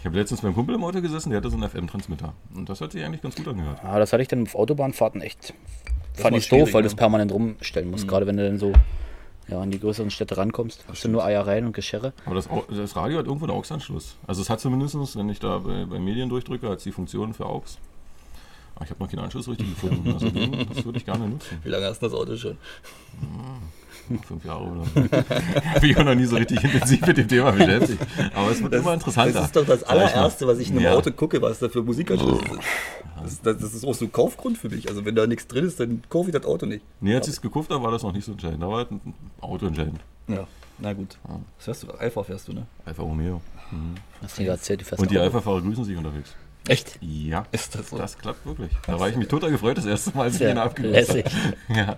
Ich habe letztens beim Kumpel im Auto gesessen, der hatte so einen FM-Transmitter. Und das hat sich eigentlich ganz gut angehört. Ah, das hatte ich dann auf Autobahnfahrten echt. Das Fand ich doof, weil ne? du es permanent rumstellen musst. Gerade wenn du dann so ja, an die größeren Städte rankommst. Hast du nur Eiereien und Geschirre. Aber das, das Radio hat irgendwo einen AUX-Anschluss. Also es hat zumindest, wenn ich da bei, bei Medien durchdrücke, hat es die Funktion für AUX. Aber ich habe noch keinen Anschluss richtig gefunden. Also den, das würde ich gerne nutzen. Wie lange hast du das Auto schon? Fünf Jahre oder so. <laughs> Habe ich auch noch nie so richtig intensiv mit dem Thema beschäftigt. Aber es wird immer interessanter. Das ist doch das allererste, was ich in einem Ja. Auto gucke, was da für Musikanschlüsse sind. Das, das, das ist auch so ein Kaufgrund für mich. Also wenn da nichts drin ist, dann kaufe ich das Auto nicht. Nee, als ich es gekauft habe, war das noch nicht so entscheidend. Da war halt ein Auto entscheidend. Ja, na gut. Was fährst du? Alpha fährst du, ne? Alfa Romeo. Hast du dir erzählt, du fährst Und die. Alpha-Fahrer grüßen sich unterwegs. Echt? Ja, Ist das so? das klappt wirklich. Da war ich mich total gefreut, das erste Mal, als ich Ja, ihn lässig. habe. <laughs> Ja.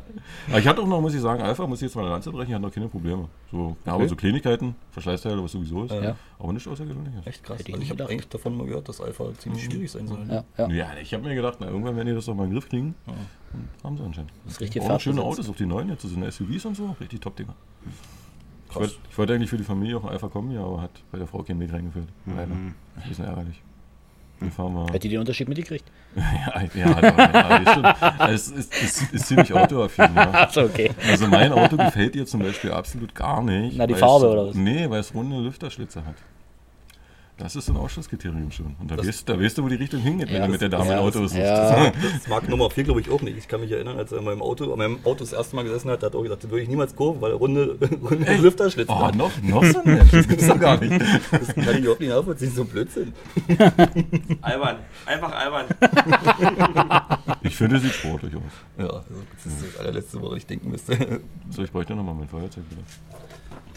Aber ich hatte auch noch, muss ich sagen, Alpha, muss ich jetzt mal eine Lanze brechen, ich hatte noch keine Probleme. So, ja, aber so Kleinigkeiten, Verschleißteile, was sowieso ist. Ja. Aber nicht außergewöhnliches. Echt krass. Hätte ich Also ich habe eigentlich davon mal gehört, dass Alpha ziemlich schwierig sein soll. Ja, ja. Ja, ich habe mir gedacht, na, irgendwann werden die das doch mal in den Griff kriegen. Und haben sie anscheinend. Das ist richtig Auch schöne. Autos, auch die neuen jetzt, so sind SUVs und so, richtig top-Dinger. Ich wollte, ich wollte eigentlich für die Familie auch ein Alpha kommen, ja, aber hat bei der Frau keinen Weg reingefüllt. Leider. Das ist ein bisschen ärgerlich. Dann fahren wir. Hätte die den Unterschied mitgekriegt? <laughs> Ja, ja, ja, das stimmt. Es ist, ist, ist ziemlich autoaffin, ja. <laughs> Achso, okay. Also mein Auto gefällt dir zum Beispiel absolut gar nicht. Na, die Farbe oder was? Nee, weil es runde Lüfterschlitze hat. Das ist ein Ausschlusskriterium schon. Und da, Das- weißt, da weißt du, wo die Richtung hingeht, wenn Ja, du mit der Dame ja, im Auto das- <laughs> sitzt. ja. Das mag Nummer 4, glaube ich, auch nicht. Ich kann mich erinnern, als er in meinem Auto, an meinem Auto das erste Mal gesessen hat, hat er auch gesagt, das würde ich niemals kaufen, weil er runde, <laughs> runde Lüfterschlitze Oh, hat. noch, noch so ein Mensch, das gibt's doch gar nicht. <laughs> Das kann ich überhaupt nicht nachvollziehen, so ein Blödsinn. Albern. Einfach albern. Ich finde, es sieht sportlich aus. Ja, das ist das allerletzte, woran ich denken müsste. So, ich bräuchte nochmal mein Feuerzeug wieder.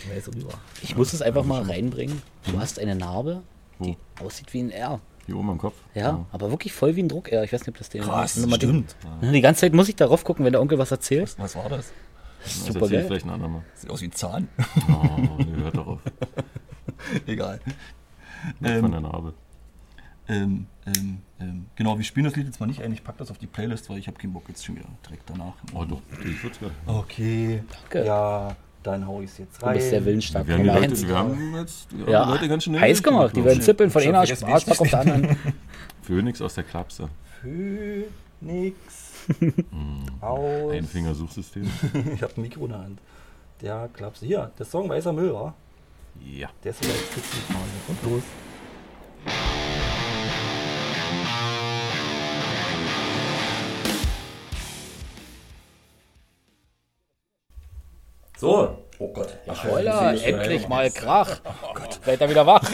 Ja, so rüber. Ich muss es einfach mal reinbringen. Du hast eine Narbe, die aussieht wie ein R. Hier oben am Kopf. Ja, aber wirklich voll wie ein Druck-R. Ich weiß nicht, ob das der Krass, Nummer- stimmt. Ja, Die ganze Zeit muss ich darauf gucken, wenn der Onkel was erzählt. Was war das? Das ist Das super geil. vielleicht ein andermal. Sieht aus wie ein Zahn. Oh, nee, hört doch auf. <laughs> Egal. Weg Ähm, von der Narbe. Ähm, ähm, ähm, genau, wir spielen das Lied jetzt mal nicht ein. Ich pack das auf die Playlist, weil ich habe keinen Bock jetzt schon wieder direkt danach. Oh doch, ich würde gerne. Okay. Danke. Ja, dann hau ich es jetzt Du rein. bist sehr willensstark. Wir haben, die Leute, wir haben jetzt die Ja, Leute ganz schön heiß gemacht. Die werden zippeln von einer Arschback auf der anderen. <laughs> Phönix aus der Klapse. Phoenix. Aus. Einfingersuchsystem. <laughs> Ich habe ein Mikro in der Hand. Der Klaps. Hier, der Song Weißer Müll, wa? Ja. Der ist vielleicht mal. Und los. So. Oh Gott. Spoiler, endlich mal Krach. Oh Gott. Seid ihr wieder wach? <laughs>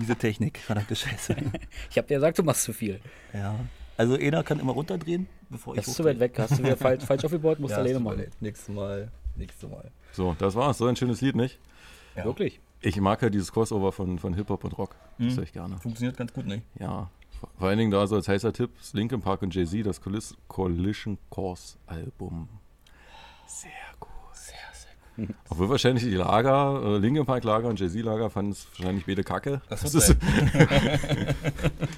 Diese Technik, verdammte Scheiße. <laughs> Ich hab dir gesagt, du machst zu viel. ja. Also einer kann immer runterdrehen, bevor ich Das ist zu weit weg. Hast du wieder falsch, falsch aufgebaut, musst Ja, du alleine machen. Nächstes Mal. Nächstes Mal. So, das war's. So ein schönes Lied, nicht? Wirklich? Ich mag ja dieses Crossover von, von Hip-Hop und Rock. Mhm. Das höre ich gerne. Funktioniert ganz gut, ne? Ja. Vor- allen Dingen da so als heißer Tipp, Linkin Park und Jay-Z, das Collis Collision Course Album. Sehr gut. Sehr, sehr gut. <laughs> Obwohl wahrscheinlich die Lager, äh, Linkin Park Lager und Jay-Z Lager fanden es wahrscheinlich beide kacke. Das Das ist,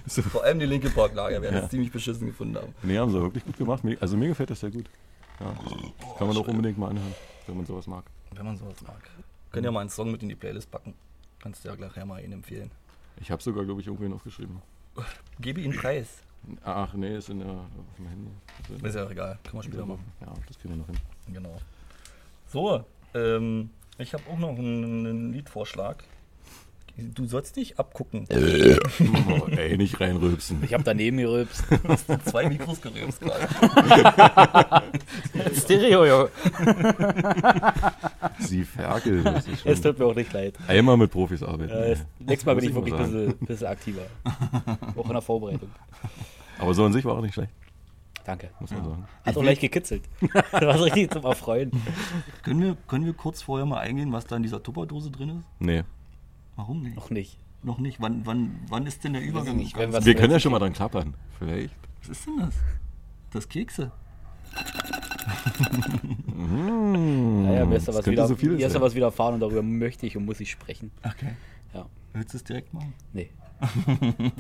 <laughs> Vor allem die linke Parklager werden Ja. es ziemlich beschissen gefunden haben. nee, haben sie wirklich gut gemacht. Also mir gefällt das sehr gut. Ja. Kann man auch unbedingt mal anhören, wenn man sowas mag. Wenn man sowas mag. Können ja mal einen Song mit in die Playlist packen. Kannst du ja gleich mal einen empfehlen. Ich habe sogar, glaube ich, irgendwen aufgeschrieben. Gebe ihn Preis. Ach nee, ist in der, auf dem Handy. Also, Ist ja egal. Können wir später machen. Ja, das kriegen wir noch hin. Genau. So, ähm, ich habe auch noch einen, einen Liedvorschlag. Du sollst nicht abgucken. Oh, <laughs> ey, nicht reinrülpsen. Ich hab daneben gerülpst. Zwei Mikros gerührt gerade. <laughs> Stereo, jo. Sie ferkel. Das Es tut mir auch nicht leid. einmal mit Profis arbeiten. Äh, nächstes Mal bin ich wirklich ein bisschen, bisschen aktiver. Auch in der Vorbereitung. Aber so an sich war auch nicht schlecht. Danke. muss man sagen. Hat auch gleich gekitzelt. <laughs> Du warst richtig zum Erfreuen. Können wir, können wir kurz vorher mal eingehen, was da in dieser Tupperdose drin ist? Nee. Warum nicht? Noch nicht. Noch nicht. Wann, wann, wann ist denn der Übergang? nicht, Wir können ja schon mal dran klappern. Vielleicht. Was ist denn das? Das Kekse. Naja, mir ist da das was, wieder, so vieles mir ist da sein. was widerfahren und darüber möchte ich und muss ich sprechen. Okay. Ja. Willst du es direkt machen? Nee.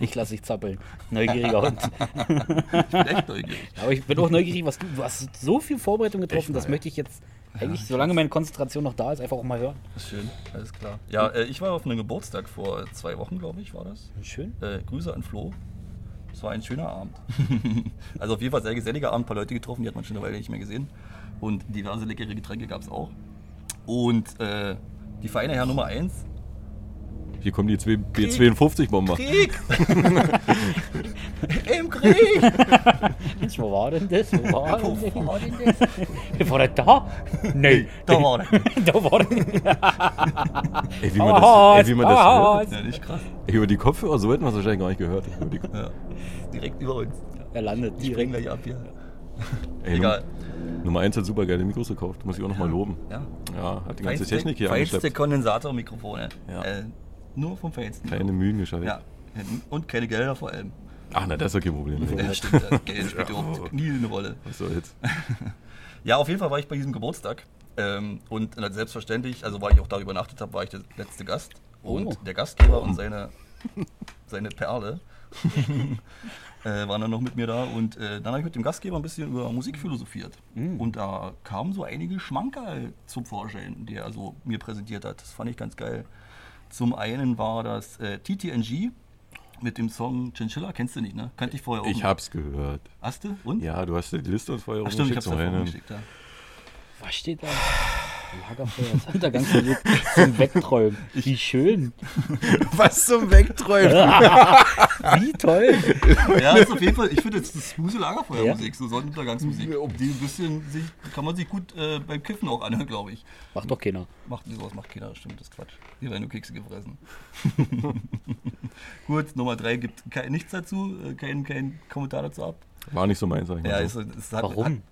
Ich lasse dich zappeln. Neugieriger Hund. Ich bin echt neugierig. <laughs> Aber ich bin auch neugierig, was du. Du hast so viel Vorbereitung getroffen, Echt, das ja. möchte ich jetzt eigentlich, solange meine Konzentration noch da ist, einfach auch mal hören. Das ist schön, alles klar. Ja, äh, ich war auf einem Geburtstag vor zwei Wochen, glaube ich, war das. Schön. Äh, Grüße an Flo. Es war ein schöner Abend. <laughs> also auf jeden Fall sehr geselliger Abend, ein paar Leute getroffen, die hat man schon eine Weile nicht mehr gesehen. Und diverse leckere Getränke gab es auch. Und äh, die feine Herr Nummer 1. Hier kommen die zwei B52-Bomber. Krieg! <laughs> Im Krieg! Mensch, wo war denn das? Wo war Wo denn war denn das? War das da? Nee. Da war er. <laughs> da war das. <laughs> Ey, wie man das, ey, wie man das Ah, hört. Ja, nicht krass. Ey, über die Kopfhörer, so hätten wir es wahrscheinlich gar nicht gehört. Über die, Ja. Direkt über uns. Er landet Die springen direkt. gleich ab hier. ey, Egal. Nummer 1 hat super geile Mikros gekauft. Muss ich auch nochmal loben. Ja. Ja, hat die ganze Feinste- Technik hier Feinste. Kondensatormikrofone. Ja. Äh, nur vom Feinsten. Keine Mühen geschafft. Ja. Und keine Gelder vor allem. Ach, na, das ist ja kein Problem. Ja, stimmt. ja. Geld spielt überhaupt <laughs> nie eine Rolle. Was soll's. Ja, auf jeden Fall war ich bei diesem Geburtstag. Ähm, und selbstverständlich, also weil ich auch da übernachtet habe, war ich der letzte Gast. Und Oh. der Gastgeber und seine, <laughs> seine Perle <laughs> äh, waren dann noch mit mir da. Und äh, dann habe ich mit dem Gastgeber ein bisschen über Musik philosophiert. Und da kamen so einige Schmankerl zum Vorschein, die er also mir präsentiert hat. Das fand ich ganz geil. Zum einen war das äh, TTNG mit dem Song Chinchilla. Kennst du nicht, ne? Kannte ich vorher auch. Ich hab's gehört. Hast du? Und? Ja, du hast die Liste uns vorher Ach, stimmt, ich hab's rumgeschickt ja. Was steht da? Lagerfeuer, das Untergangsmusik zum Wegträumen. Wie schön. Was zum Wegträumen? Wie toll. Ja, ist auf jeden Fall, ich finde, das ist smooth Lagerfeuermusik, so Sonnenuntergangsmusik. Die ein bisschen sich, kann man sich gut äh, beim Kiffen auch anhören, glaube ich. Macht doch keiner. Macht sowas macht keiner, stimmt, das ist Quatsch. Hier werden nur Kekse gefressen. <laughs> gut, Nummer drei gibt kein, nichts dazu, äh, kein, kein Kommentar dazu ab. War nicht so meins, sag ich mal. Ja, so. ist, es hat, Hat, Warum?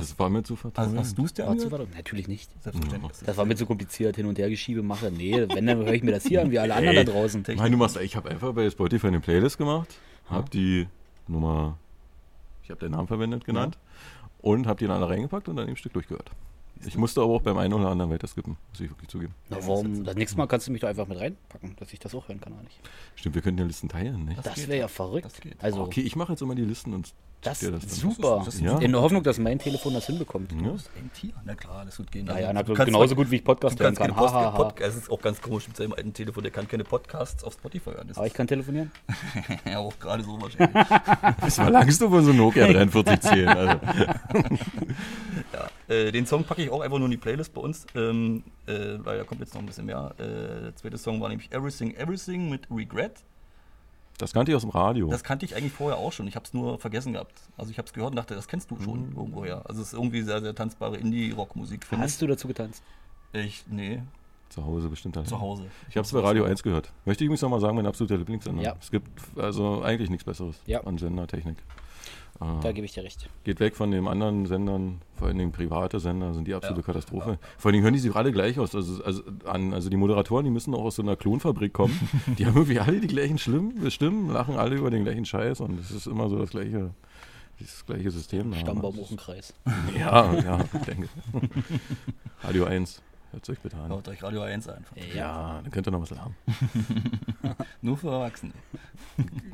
Das war mir zu hast, vertrauen. hast du es dir War zu angehört? Natürlich nicht. Selbstverständlich. Das war mir zu kompliziert, hin und her geschiebe, mache. Nee, wenn, dann höre ich mir das hier an, wie alle anderen da draußen. Nein, du machst, ich habe einfach bei Spotify eine Playlist gemacht, habe die Nummer, ich habe den Namen verwendet, genannt und habe die dann alle reingepackt und dann im Stück durchgehört. Ich musste aber auch beim einen oder anderen weiter skippen, muss ich wirklich zugeben. Na, warum? Das nächste Mal kannst du mich doch einfach mit reinpacken, dass ich das auch hören kann, oder nicht? Stimmt, wir könnten ja Listen teilen, nicht? Das geht, wäre ja ja. verrückt. Das geht. Also, Okay, ich mache jetzt immer die Listen und das dir ist das dann. super. Das ist- Ja. In der Hoffnung, dass mein Telefon das hinbekommt. Ja. Ein Tier? Na klar, das wird gehen. Ja, Also, ja, na, du kannst genauso gut wie ich Podcast Du hören kann. Post, Ha, ha, ha. Es ist auch ganz komisch mit seinem alten Telefon, der kann keine Podcasts auf Spotify hören. Das Aber ich kann telefonieren. ist <laughs> ja auch gerade so wahrscheinlich. <laughs> Was verlangst du von so einem Nokia 4310? Also, <laughs> Ja, äh, den Song packe ich auch einfach nur in die Playlist bei uns, ähm, äh, weil da kommt jetzt noch ein bisschen mehr. Äh, der zweite Song war nämlich Everything Everything mit Regret. Das kannte ich aus dem Radio. Das kannte ich eigentlich vorher auch schon. Ich habe es nur vergessen gehabt. Also ich habe es gehört und dachte, das kennst du schon irgendwoher. Also es ist irgendwie sehr, sehr tanzbare Indie-Rock-Musik. finde Hast du dazu getanzt? Ich, nee, Zu Hause bestimmt dann. zu Hause. Ich habe es bei Radio 1 gehört. Möchte ich übrigens nochmal sagen, mein absoluter Lieblingssender. Ja. Es gibt also eigentlich nichts Besseres Ja. an Sendertechnik. Da gebe ich dir recht. geht weg von den anderen Sendern, vor allen Dingen private Sender sind die absolute Ja. Katastrophe. Vor allen Dingen hören die sich alle gleich aus. Also, also, an, also die Moderatoren, die müssen auch aus so einer Klonfabrik kommen. <laughs> die haben irgendwie alle die gleichen Schlimm, Stimmen, lachen alle über den gleichen Scheiß und es ist immer so das gleiche, dieses gleiche System. da. Stammbaum hoch im Kreis. <laughs> Ja, ja, ich denke. <laughs> Radio 1, hört euch bitte an. Hört euch Radio 1 an. Ja, dann könnt ihr noch was lernen. Nur für Erwachsene.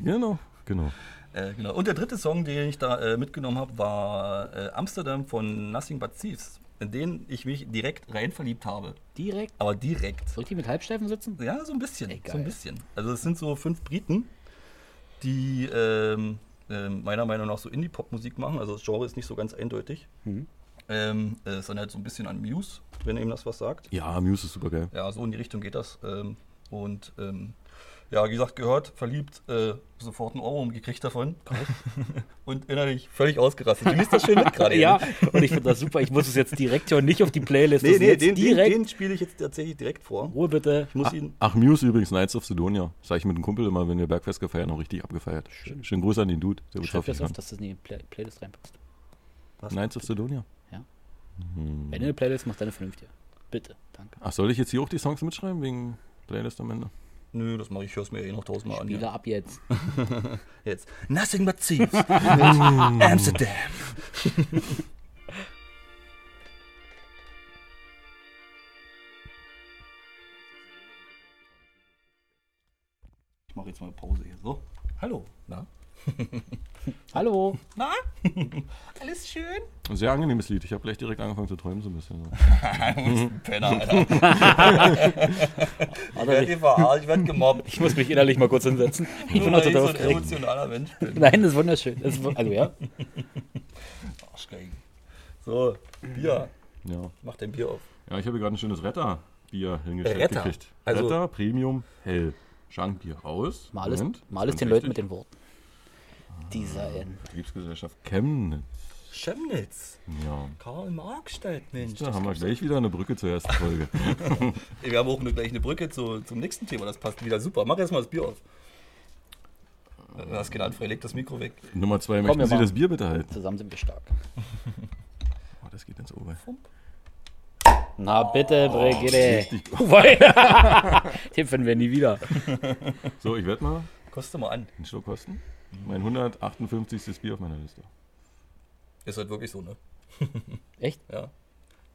Genau, genau. Äh, genau. Und der dritte Song, den ich da äh, mitgenommen habe, war äh, Amsterdam von Nothing But Thieves, in den ich mich direkt rein verliebt habe. Direkt. Aber direkt. Soll ich die mit Halbsteifen sitzen? Ja, so ein bisschen. Ey, so ein bisschen. Also es sind so fünf Briten, die ähm, ähm, meiner Meinung nach so Indie-Pop-Musik machen. Also das Genre ist nicht so ganz eindeutig. Mhm. Ähm, äh, es ist dann halt so ein bisschen an Muse, wenn ihm das was sagt. Ja, Muse ist super geil. Ja, so in die Richtung geht das. Ähm, und ähm, Ja, wie gesagt, gehört, verliebt, äh, sofort einen Ohrwurm gekriegt davon. <laughs> und innerlich völlig ausgerastet. Du liest das schön mit gerade. <laughs> Ja, ne? und ich finde das super. Ich muss es jetzt direkt hören, nicht auf die Playlist. Nee, nee, jetzt den, den, direkt. den spiele ich jetzt tatsächlich direkt vor. Ruhe bitte. Ich muss Ach, ihn. ach, Muse übrigens, Knights of Sidonia. Sag ich mit einem Kumpel immer, wenn wir Bergfest gefeiert haben, richtig abgefeiert. Schön. Schönen Gruß an den Dude. Der wird's Schreib auf das dass das in die Play Playlist reinpasst. Knights of Sidonia. Wenn du eine Playlist machst, dann eine vernünftige. Bitte, danke. Ach, soll ich jetzt hier auch die Songs mitschreiben, wegen Playlist am Ende? Nö, das mache ich. Ich höre es mir eh noch tausendmal an. Spiele Ja. ab jetzt. <laughs> Jetzt. Nothing but thieves. <laughs> mit Amsterdam. Ich mache jetzt mal eine Pause hier. So. Hallo. Na? <laughs> Hallo. Na? Alles schön? Ein sehr angenehmes Lied. Ich habe gleich direkt angefangen zu träumen, so ein bisschen. So. <laughs> Penner, Alter. <laughs> Ich werde hier verarscht, ich werde gemobbt. ich muss mich innerlich mal kurz hinsetzen. Ich bin weil ich total so ein emotionaler Mensch bin. Nein, das ist wunderschön. Das ist, also ja, Arschgeigen. So, Bier. Ja. Mach dein Bier auf. ja, ich habe gerade ein schönes Retter-Bier hingestellt Retter? gekriegt. Also- Retter, Premium, hell. Schankbier aus. mal es, Moment, mal den Leuten mit den Worten. Design. Betriebsgesellschaft Chemnitz. Chemnitz. Ja. Karl Marxstadt, Mensch. Da haben wir gleich wieder eine Brücke zur ersten Folge. <laughs> Wir haben auch eine, gleich eine Brücke zu, zum nächsten Thema. Das passt wieder super. Mach erst mal das Bier auf. Du hast genannt, Frey, leg das Mikro weg. Nummer zwei, Komm, möchten Sie das Bier bitte halten? Zusammen sind wir stark. <laughs> Oh, das geht ins Ober. Na bitte, Brigitte. Richtig gut. <laughs> Den finden wir nie wieder. So, ich werde mal Koste mal an. den Schluck kosten. Mein 158. Bier auf meiner Liste. Ist halt wirklich so, ne? <laughs> Echt? Ja.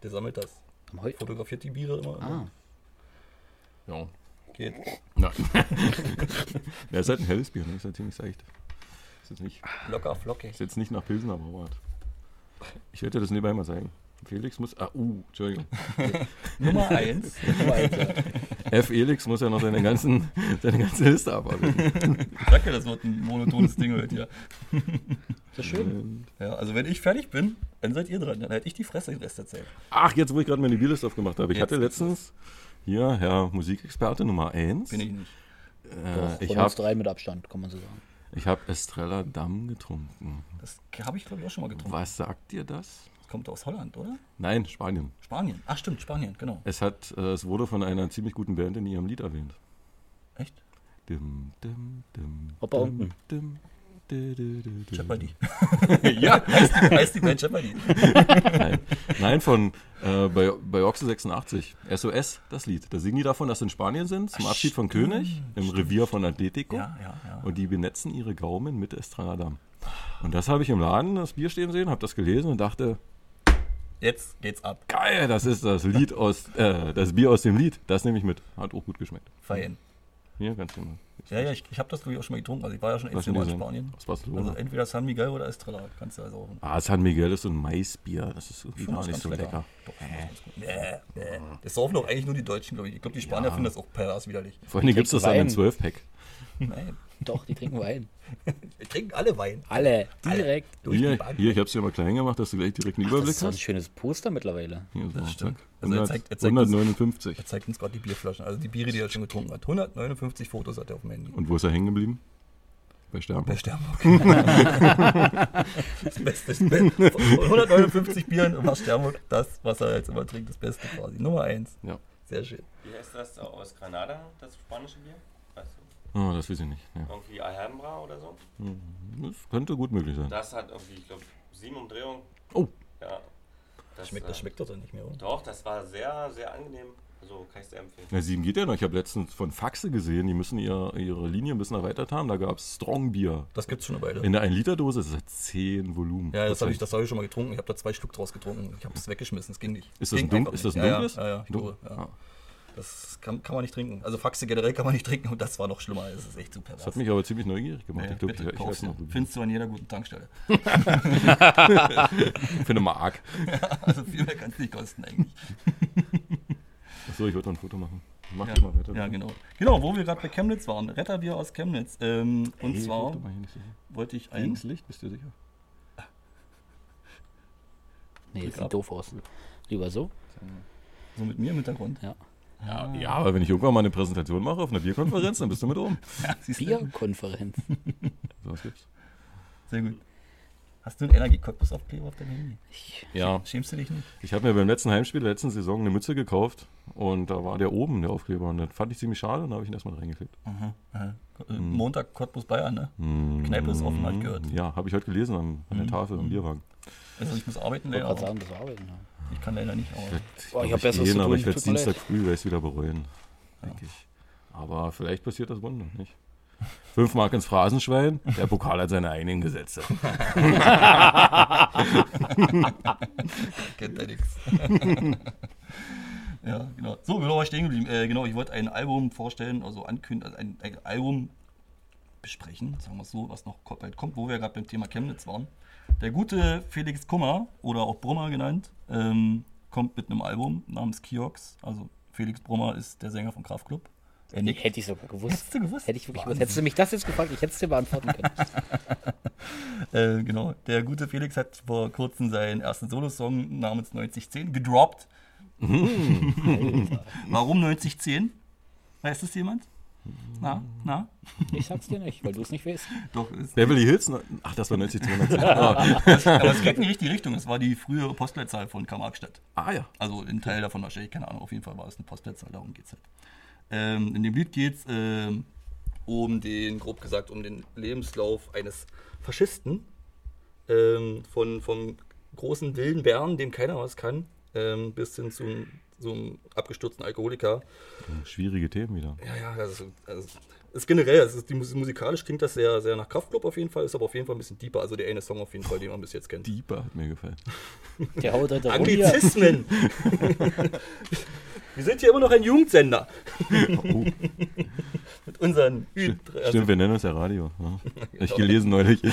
Der sammelt das. Am Heu Fotografiert die Biere immer. ah, Ja. Geht. Nein. <laughs> ja, ist halt ein helles Bier, ne? Ist halt ziemlich seicht. Ist jetzt nicht, Locker, flockig. ist jetzt nicht nach Pilsener Brauart. Ich werde dir das nebenbei mal zeigen. Felix muss. Ah, uh, Entschuldigung. <laughs> Nummer eins. F. Elix muss ja noch seine, ganzen, <laughs> seine ganze Liste abarbeiten. Ich sag ja, das wird ein monotones Ding heute hier. ist das schön. Ja, also wenn ich fertig bin, dann seid ihr dran. Dann halte ich die Fresse den Rest der Zeit. Ach, jetzt, wo ich gerade meine Bierliste aufgemacht habe. Ich Jetzt hatte letztens hier Herr Musikexperte Nummer 1. Bin ich nicht. Doch, Äh, ich von habe uns drei mit Abstand, kann man so sagen. ich hab Estrella Damm getrunken. Das habe ich, glaube ich, auch schon mal getrunken. Was sagt dir das? Das kommt aus Holland, oder? Nein, Spanien. Spanien. Ach, stimmt, Spanien, genau. Es, hat, äh, es wurde von einer ziemlich guten Band in ihrem Lied erwähnt. Echt? Dim, dim, dim, Opa dim, unten. dim, di, di, di, di. Jeopardy. <laughs> ja, <laughs> heißt, die, heißt die Band Jeopardy? nein, nein von äh, bei, bei Oxe 86. SOS, das Lied. Da singen die davon, dass sie in Spanien sind, zum Ach, Abschied von stimmt, König, im Revier von Atletico. Ja, ja, ja. Und die benetzen ihre Gaumen mit Estradam. Und das habe ich im Laden, das Bier stehen sehen, habe das gelesen und dachte, Jetzt geht's ab. geil, das ist das Lied aus, äh, das Bier aus dem Lied. Das nehme ich mit. Hat auch gut geschmeckt. Fein. Hier, ganz genau. Ja, ja, ich, ich habe das, glaube ich, auch schon mal getrunken. Also ich war ja schon Was echt mal in Spanien. Aus Barcelona. Also entweder San Miguel oder Estrella. Kannst du also auch. ah, San Miguel ist so ein Maisbier. Das ist irgendwie gar nicht ganz so lecker. Doch, ich finde das saufen doch eigentlich nur die Deutschen, glaube ich. Ich glaube, die Spanier Ja. finden das auch pervers widerlich. Vor allem gibt es das dann in Wein. 12-Pack. Nein. Doch, die trinken Wein. <laughs> Wir trinken alle Wein. Alle, direkt. Durch Hier, die Bank. hier, ich habe es dir mal klein gemacht, dass du gleich direkt einen Das Überblick ist so ein hast. schönes Poster mittlerweile. Hier, so, Das stimmt. zack. Also er 100, zeigt- er zeigt uns- 159. Er zeigt uns gerade die Bierflaschen, also die Biere, die er schon getrunken hat. 159 Fotos hat er auf dem Handy. Und wo ist er hängen geblieben? Bei Sterben. Bei Sternburg. das Beste. Das Beste. Von 159 Bieren war Sternburg das, was er jetzt immer trinkt, das Beste quasi. Nummer 1. Ja. Sehr schön. Wie heißt das aus Granada, das spanische Bier? Oh, das weiß ich nicht. Ja. Irgendwie Alhambra oder so? Das könnte gut möglich sein. Das hat irgendwie, ich glaube, sieben Umdrehungen. Oh. Ja. Das, Schmeckt, äh, das schmeckt doch dann nicht mehr, oder? Doch, das war sehr, sehr angenehm. Also kann ich sehr empfehlen. Na, sieben geht ja noch. Ich habe letztens von Faxe gesehen, die müssen ihr, ihre Linie ein bisschen erweitert haben. Da gab es Strong Bier. Das gibt's schon eine Weile. In der 1-Liter-Dose ist das 10 Volumen. Ja, das habe ich, das hab ich schon mal getrunken. Ich habe da zwei Stück draus getrunken. Ich habe es weggeschmissen. Es ging nicht. Ist das Ging ein, dun ist das ein nicht. dunkles? Ja, ja, ja, ich glaube, ja. Das kann, kann man nicht trinken. Also Faxe generell kann man nicht trinken und das war noch schlimmer. Das ist echt super. Das hat mich aber ziemlich neugierig gemacht. ja, ich glaube, ich, weiß noch. Findest du an jeder guten Tankstelle. Für eine Mark. Also viel mehr kann es nicht kosten eigentlich. Achso, ich wollte noch ein Foto machen. Mach Ja, mal weiter. ja genau. Genau, wo wir gerade bei Chemnitz waren. Retterbier aus Chemnitz. Ähm, und Hey, zwar wollte ich ein... Links Licht, bist du sicher? Nee, Drück sieht ab. doof aus. Lieber so. So mit mir im Hintergrund. Ja. Ja, ja, aber wenn ich irgendwann mal eine Präsentation mache auf einer Bierkonferenz, dann bist du mit oben. <laughs> Du? Bierkonferenz. <laughs> So was gibt's. Sehr gut. Hast du einen Energie-Cottbus-Aufkleber auf deinem Handy? Ja, Schämst du dich nicht? ich habe mir beim letzten Heimspiel der letzten Saison eine Mütze gekauft und da war der oben, der Aufkleber. Und das fand ich ziemlich schade und da habe ich ihn erstmal reingeklickt. Aha. aha. Äh, Montag Cottbus Bayern, ne? Kneipe ist offen, hab ich gehört. Ja, habe ich heute gelesen an, an der Tafel im Bierwagen. Also ich muss arbeiten, Ich gerade aber sagen, das arbeiten. Ja. ich kann leider nicht. Aber Boah, ich glaub, hab Besseres gehen, zu aber tun, ich werde Dienstag leid. früh werde ich wieder bereuen. Denke ich. Aber vielleicht passiert das Wunder, nicht? Fünf Mark ins Phrasenschwein, der Pokal hat seine eigenen Gesetze. <laughs> kennt er nichts. Ja, genau. So, genau, war ich stehen geblieben. Äh, genau, ich wollte ein Album vorstellen, also ankündigen, also ein, ein Album besprechen, sagen wir es so, was noch bald kommt, wo wir gerade beim Thema Chemnitz waren. Der gute Felix Kummer, oder auch Brummer genannt, ähm, kommt mit einem Album namens Kiox. Also Felix Brummer ist der Sänger von Kraftklub. Er nickt. Hätte ich sogar gewusst. Hättest du gewusst? Hätte ich wirklich Wahnsinn. Hättest du mich das jetzt gefragt, ich hätte es dir beantworten können. <laughs> Äh, genau. Der gute Felix hat vor kurzem seinen ersten Solosong namens 9010 gedroppt. <laughs> Warum 9010? Weiß das jemand? Na, na? Ich sag's dir nicht, weil du es nicht weißt. Doch, ist, Beverly Hills? Ach, das war 90 210. Ah, aber es geht in die richtige Richtung. Es war die frühere Postleitzahl von Karl-Marx-Stadt. ah ja. Also ein Teil davon wahrscheinlich, keine Ahnung. Auf jeden Fall war es eine Postleitzahl, darum geht es halt. Ähm, in dem Lied geht es ähm, um den, grob gesagt, um den Lebenslauf eines Faschisten. Ähm, von, vom großen wilden Bären, dem keiner was kann, ähm, bis hin zu so einem abgestürzten Alkoholiker. Schwierige Themen wieder. Ja, ja, also, also ist generell, also die, Mus- musikalisch klingt das sehr, sehr nach Kraftclub auf jeden Fall, ist aber auf jeden Fall ein bisschen deeper. Also der eine Song auf jeden Fall, den man bis jetzt kennt. Deeper hat mir gefallen. Der <laughs> haut hier. Anglizismen! <laughs> Wir sind hier immer noch ein Jugendsender. Oh, <laughs> Mit unseren Ü- also, stimmt, wir nennen uns ja Radio. Ja. <laughs> Hab ich gelesen neulich. <laughs>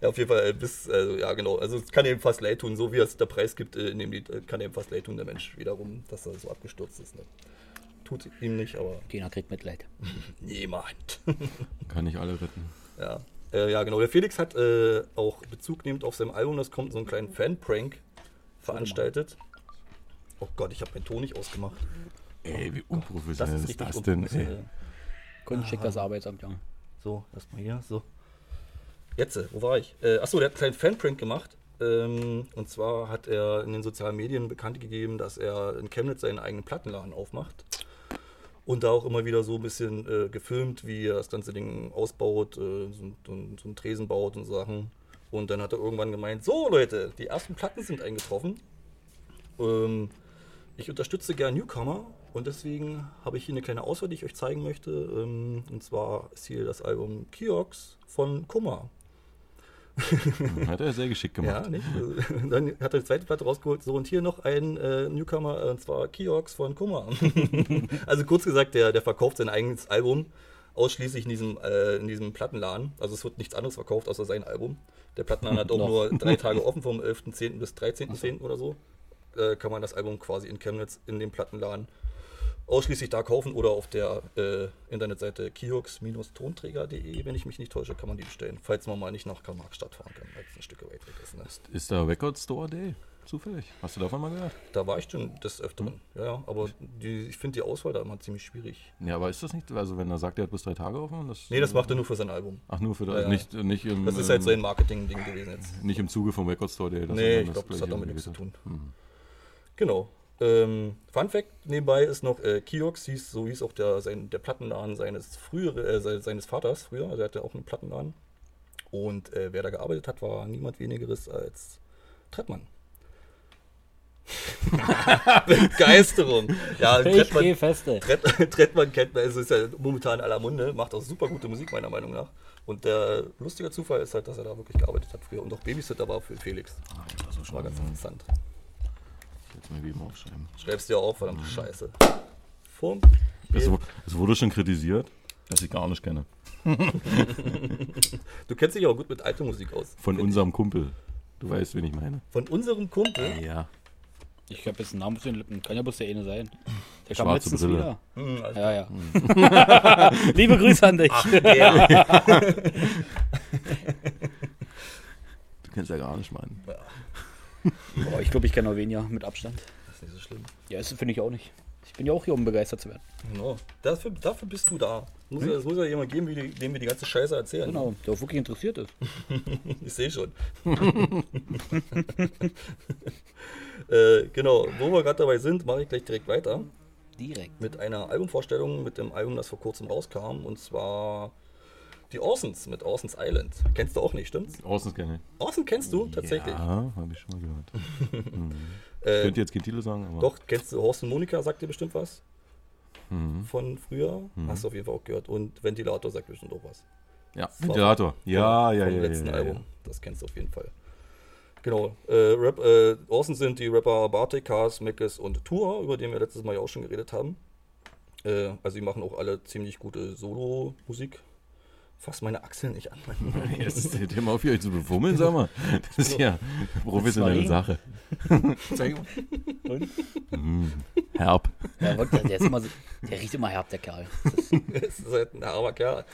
Ja, auf jeden Fall äh, bis, also, ja genau, also es kann ihm fast leid tun, so wie es der Preis gibt äh, in dem Lied, äh, kann ihm fast leid tun, der Mensch wiederum, dass er so abgestürzt ist. Ne? Tut ihm nicht, aber Dina kriegt Mitleid. niemand. Kann nicht alle retten. ja. Äh, ja, genau. Der Felix hat äh, auch Bezug nehmend auf seinem Album, das kommt, so einen kleinen Fan-Prank veranstaltet. Oh Gott, ich habe meinen Ton nicht ausgemacht. Ey, wie Das unprofessionell ist ist, richtig das denn? Ey? unprofessionell. Kunden das Arbeitsamt, ja. So, erstmal hier, so. Jetzt, äh, wo war ich? Äh, achso, der hat einen kleinen Fanprank gemacht. Ähm, und zwar hat er in den sozialen Medien bekannt gegeben, dass er in Chemnitz seinen eigenen Plattenladen aufmacht. Und da auch immer wieder so ein bisschen äh, gefilmt, wie er das ganze Ding ausbaut, äh, so, so, so einen Tresen baut und so Sachen. Und dann hat er irgendwann gemeint, so Leute, die ersten Platten sind eingetroffen. Ähm, ich unterstütze gern Newcomer und deswegen habe ich hier eine kleine Auswahl, die ich euch zeigen möchte. Ähm, und zwar ist hier das Album Kiox von Kummer. <laughs> Hat er sehr geschickt gemacht. Ja, nicht? Also, <laughs> Dann hat er die zweite Platte rausgeholt. So, und hier noch ein äh, Newcomer, äh, und zwar Kiox von Kummer. <laughs> also kurz gesagt, der, der verkauft sein eigenes Album ausschließlich in diesem, äh, in diesem Plattenladen. Also es wird nichts anderes verkauft außer sein Album. Der Plattenladen hat auch nur drei Tage offen, vom 11.10. bis 13.10. oder so. Äh, kann man das Album quasi in Chemnitz in dem Plattenladen ausschließlich da kaufen oder auf der äh, Internetseite kiox-tonträger.de, wenn ich mich nicht täusche, kann man die bestellen, falls man mal nicht nach Karl-Marx-Stadt fahren kann, weil es ein Stück weit weg ist. Ne? Ist da Record Store Day? Zufällig. Hast du davon mal gehört? Da war ich schon des Öfteren, ja, ja, aber die, ich finde die Auswahl da immer ziemlich schwierig. Ja, aber ist das nicht, also wenn er sagt, er hat bis drei Tage offen? Das, Nee, das macht er nur für sein Album. Ach, nur für das, Ja, nicht, nicht im, Das ist halt ähm, sein Marketing-Ding gewesen jetzt. nicht im Zuge vom Record Store Day. dass er Nee, ich glaube, das hat damit nichts zu tun. Genau. Ähm, Fun Fact nebenbei ist noch, äh, Kiox hieß, so hieß auch der, sein, der Plattenladen seines früheren, äh, se- seines Vaters früher, also er hatte auch einen Plattenladen. Und äh, wer da gearbeitet hat, war niemand wenigeres als Trettmann. <laughs> Begeisterung. Ja, Ich Trettmann, gehe feste. Tret <laughs> Trettmann kennt man, also ist ja momentan in aller Munde, macht auch super gute Musik, meiner Meinung nach. Und der lustige Zufall ist halt, dass er da wirklich gearbeitet hat früher und auch Babysitter war für Felix. Ja, das ist Das schon war ganz interessant. Ich mal eben aufschreiben. Schreibst dir auf, verdammte Scheiße. Vorm Es, es wurde schon kritisiert, dass ich gar nicht kenne. <laughs> Du kennst dich auch gut mit alter Musik aus. Von unserem Kumpel. Du weißt, wen ich meine. ich. Von unserem Kumpel. Ja. Ich habe jetzt einen Namen auf den Lippen. Kann ja bloß der eine sein. Der kam Schwarze letztens Brille. wieder. Hm, also Ja, ja. <laughs> Liebe Grüße an dich. der. <laughs> Du kennst ja gar nicht meinen. <laughs> Boah, ich glaube, ich kenne noch weniger mit Abstand. ist nicht so schlimm. Ja, das finde ich auch nicht. Ich bin ja auch hier, um begeistert zu werden. Genau. Dafür, dafür bist du da. Muss ja, es muss ja jemand geben, die, dem wir die ganze Scheiße erzählen. Genau, der auch wirklich interessiert ist. <laughs> Ich sehe schon. <laughs> äh, genau, wo wir gerade dabei sind, mache ich gleich direkt weiter Direkt. mit einer Albumvorstellung, mit dem Album, das vor kurzem rauskam. Und zwar die Orsons mit Orsons Island. Kennst du auch nicht, stimmt's? Außen kenne Orson kennst du tatsächlich. Ja, habe ich schon mal gehört. <laughs> Mhm. Äh, Ich könnte jetzt keinen Titel sagen, aber. Doch, kennst du Horst und Monika, sagt dir bestimmt was? Mhm. Von früher? Hast du auf jeden Fall auch gehört. Und Ventilator sagt bestimmt auch was. Ja, Ventilator. Ja, ja, vom ja. letzten ja, Album. Ja. Das kennst du auf jeden Fall. Genau. Äh, Rap, äh, Orson sind die Rapper Bartek, Cars, Meckes und Tour, über den wir letztes Mal ja auch schon geredet haben. Äh, also die machen auch alle ziemlich gute Solo-Musik. Fass meine Achseln nicht an. <laughs> Jetzt ist der Thema auf, hier euch zu befummeln, sag mal. Das ist ja professionelle Das Sache. Zeig mal. Mhm. Herb. Ja, der, ist immer so, der riecht immer herb, der Kerl. Das <laughs> ist, das ist halt ein armer Kerl.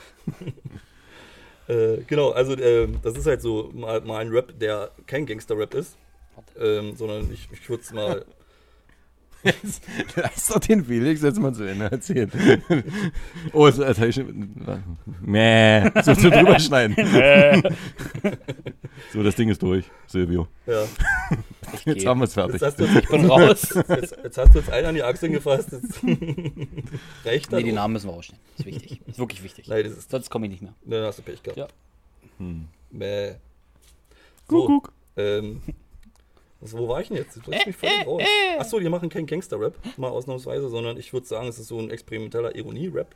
<laughs> äh, genau, also äh, das ist halt so mal, mal ein Rap, der kein Gangster-Rap ist, ähm, sondern ich, ich würde es mal <laughs> Lass doch den Felix jetzt mal zu Ende erzählen. Oh, das, das habe ich schon. Mäh. So zu drüber schneiden. <laughs> so, das Ding ist durch, Silvio. Ja. ich Jetzt geh. haben wir es fertig. Jetzt hast, du, Ich bin raus. <laughs> jetzt, jetzt hast du uns allen an die Achseln gefasst. Jetzt reicht Nee, die. Namen müssen wir rausstellen. Ist wichtig. Ist wirklich wichtig. Nein, das ist. Sonst komme ich nicht mehr. Dann hast du Pech gehabt. Ja. Hm. Mäh. So, Kuckuck. ähm, also wo war ich denn jetzt? Du mich völlig raus. <laughs> Achso, die machen keinen Gangster-Rap, mal ausnahmsweise, sondern ich würde sagen, es ist so ein experimenteller Ironie-Rap.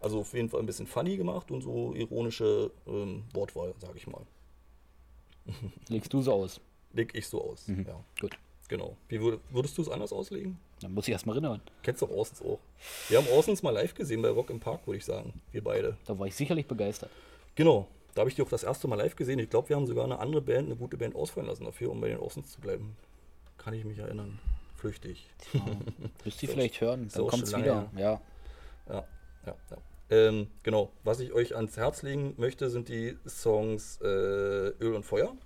Also auf jeden Fall ein bisschen funny gemacht und so ironische ähm, Wortwahl, sage ich mal. <laughs> Legst du so aus. Leg ich so aus. Mhm. Ja, Gut. genau. Wie würd, würdest du es anders auslegen? Dann muss ich erstmal erinnern. Kennst du auch Orsons auch? Wir haben Orsons mal live gesehen bei Rock im Park, würde ich sagen. Wir beide. Da war ich sicherlich begeistert. Genau. Da habe ich die auch das erste Mal live gesehen. Ich glaube, wir haben sogar eine andere Band, eine gute Band ausfallen lassen dafür, um bei den Orsons zu bleiben. Kann ich mich erinnern. Flüchtig. Ja. <laughs> Müsst ihr vielleicht hören, so dann kommt es wieder. Ja. Ja, ja, ja. Ähm, genau. Was ich euch ans Herz legen möchte, sind die Songs äh, Öl und Feuer.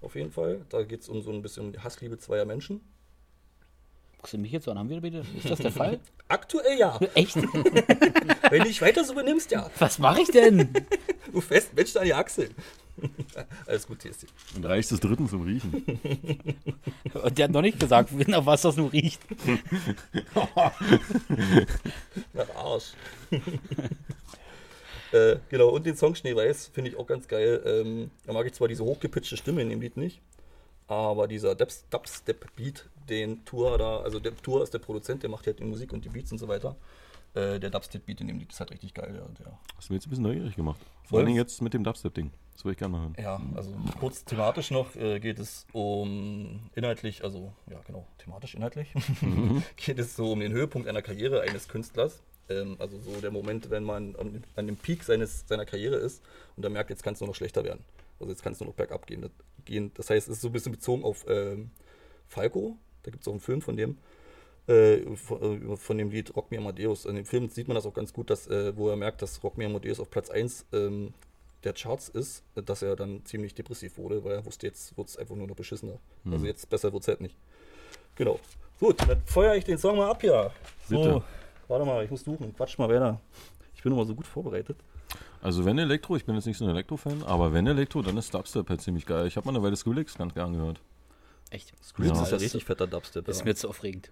Auf jeden Fall. Da geht es um so ein bisschen um die Hassliebe zweier Menschen. Guckst du mich jetzt so an? Haben wir bitte? Ist das der Fall? <laughs> Aktuell ja. <laughs> Echt? <laughs> Wenn du dich weiter so benimmst, ja. Was mache ich denn? Du fest Mensch an die Achseln. Alles gut, die. Und reicht des Dritten zum Riechen. Und der hat noch nicht gesagt, nach was das nur riecht. Nach Arsch. äh, genau, und den Song Schneeweiß finde ich auch ganz geil. Ähm, da mag ich zwar diese hochgepitchte Stimme in dem Lied nicht, aber dieser Dubs- Dubstep-Beat, den Tour da, also der Tour ist der Produzent, der macht halt die Musik und die Beats und so weiter. Äh, der Dubstep-Beat in dem Lied ist halt richtig geil. Ja, der, Hast du mir jetzt ein bisschen neugierig gemacht. Vor? Dingen jetzt mit dem Dubstep-Ding. Das würde ich gerne mal hören. ja, also kurz thematisch noch äh, geht es um inhaltlich, also ja genau, thematisch inhaltlich, <laughs> <laughs> geht es so um den Höhepunkt einer Karriere eines Künstlers. Ähm, also so der Moment, wenn man an, dem- an dem Peak seines, seiner Karriere ist und dann merkt, jetzt kann es nur noch schlechter werden. Also jetzt kann es nur noch bergab gehen. Das, gehen. das heißt, es ist so ein bisschen bezogen auf ähm, Falco. Da gibt es auch einen Film von dem. Äh, von, äh, von dem Lied Rock Me Amadeus. In dem Film sieht man das auch ganz gut, dass, äh, wo er merkt, dass Rock Me Amadeus auf Platz 1 ähm, der Charts ist, dass er dann ziemlich depressiv wurde, weil er wusste, jetzt wird es einfach nur noch beschissener. Also jetzt besser wird es halt nicht. Genau. Gut, dann feuere ich den Song mal ab hier. So, Bitte. warte mal, ich muss suchen. Quatsch mal weiter. Ich bin immer so gut vorbereitet. Also wenn Elektro, ich bin jetzt nicht so ein Elektro-Fan, aber wenn Elektro, dann ist Dubstep halt ziemlich geil. Ich habe mal eine Weile Skrillex ganz gern gehört. Echt? Skrillex Ja, ist ja richtig fetter Dubstep. Ist ja. mir zu aufregend.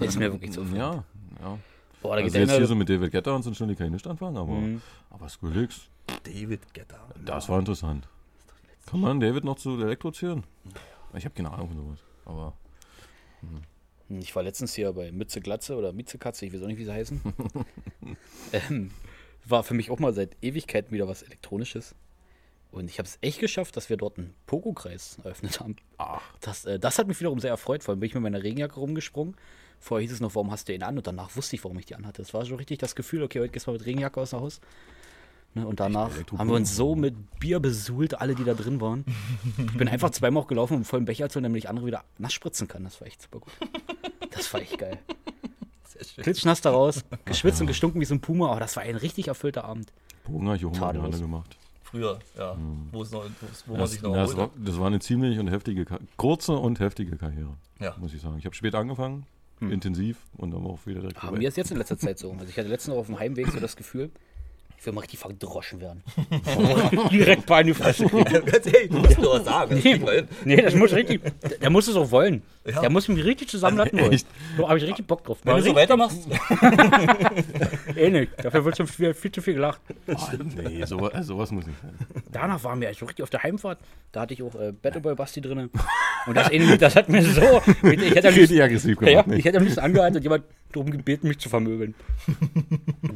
Ist mir wirklich zu aufregend. Ja, ja. Boah, da geht Also jetzt einer- hier so mit David Guetta und so schon die kann ich nicht anfangen, aber, Mhm. aber Skrillex, David Guetta. das war interessant. Kann man David noch zu Elektro zählen? Ich habe keine Ahnung von sowas. Aber Hm, Ich war letztens hier bei Mütze Glatze oder Mieze Katze, ich weiß auch nicht, wie sie heißen. <laughs> ähm, war für mich auch mal seit Ewigkeiten wieder was Elektronisches. Und ich habe es echt geschafft, dass wir dort einen Pogo-Kreis eröffnet haben. ach, Das, äh, das hat mich wiederum sehr erfreut. Vor allem bin ich mit meiner Regenjacke rumgesprungen. Vorher hieß es noch, warum hast du ihn an? Und danach wusste ich, warum ich die anhatte. Das war schon richtig das Gefühl, okay, heute gehst du mal mit Regenjacke aus dem Haus. Ne, und danach haben wir uns so mit Bier besuhlt, alle, die da drin waren. <laughs> Ich bin einfach zweimal auch gelaufen, um vollen Becher zu holen, damit ich andere wieder nass spritzen kann. Das war echt super gut. Das war echt geil. Klitschnass daraus, <laughs> geschwitzt und gestunken wie so ein Puma. Aber das war ein richtig erfüllter Abend. Bogen habe ich auch mal Tadellos. gerne gemacht. früher, ja. Wo, es noch, wo, wo man Das, sich noch das, erholt war, das war eine ziemlich und heftige, kurze und heftige Karriere, Ja. muss ich sagen. Ich habe spät angefangen, intensiv und dann auch wieder direkt Aber mir ist jetzt in letzter Zeit so. Also ich hatte letztens noch auf dem Heimweg so das Gefühl, ich will mal richtig verdroschen werden. <laughs> Direkt bei in die Fresse kriegen. Ganz ehrlich, du musst nur was sagen. Hin. Nee, das muss richtig. Der, muss es auch wollen. Ja. Der muss mich richtig zusammenlassen wollen. Echt? So habe ich richtig Bock drauf. Wenn du so weitermachst, <laughs> Eh nicht. Dafür wird schon viel, viel zu viel gelacht. Ah, nee, sowas, also sowas muss nicht sein. Danach waren wir so richtig auf der Heimfahrt. Da hatte ich auch äh, Battleboy Basti drin. Und das, das hat mir so. Ich hätte <laughs> am liebsten, aggressiv ja, gemacht, ich nicht? hätte am liebsten angehalten und jemand darum gebeten, mich zu vermöbeln.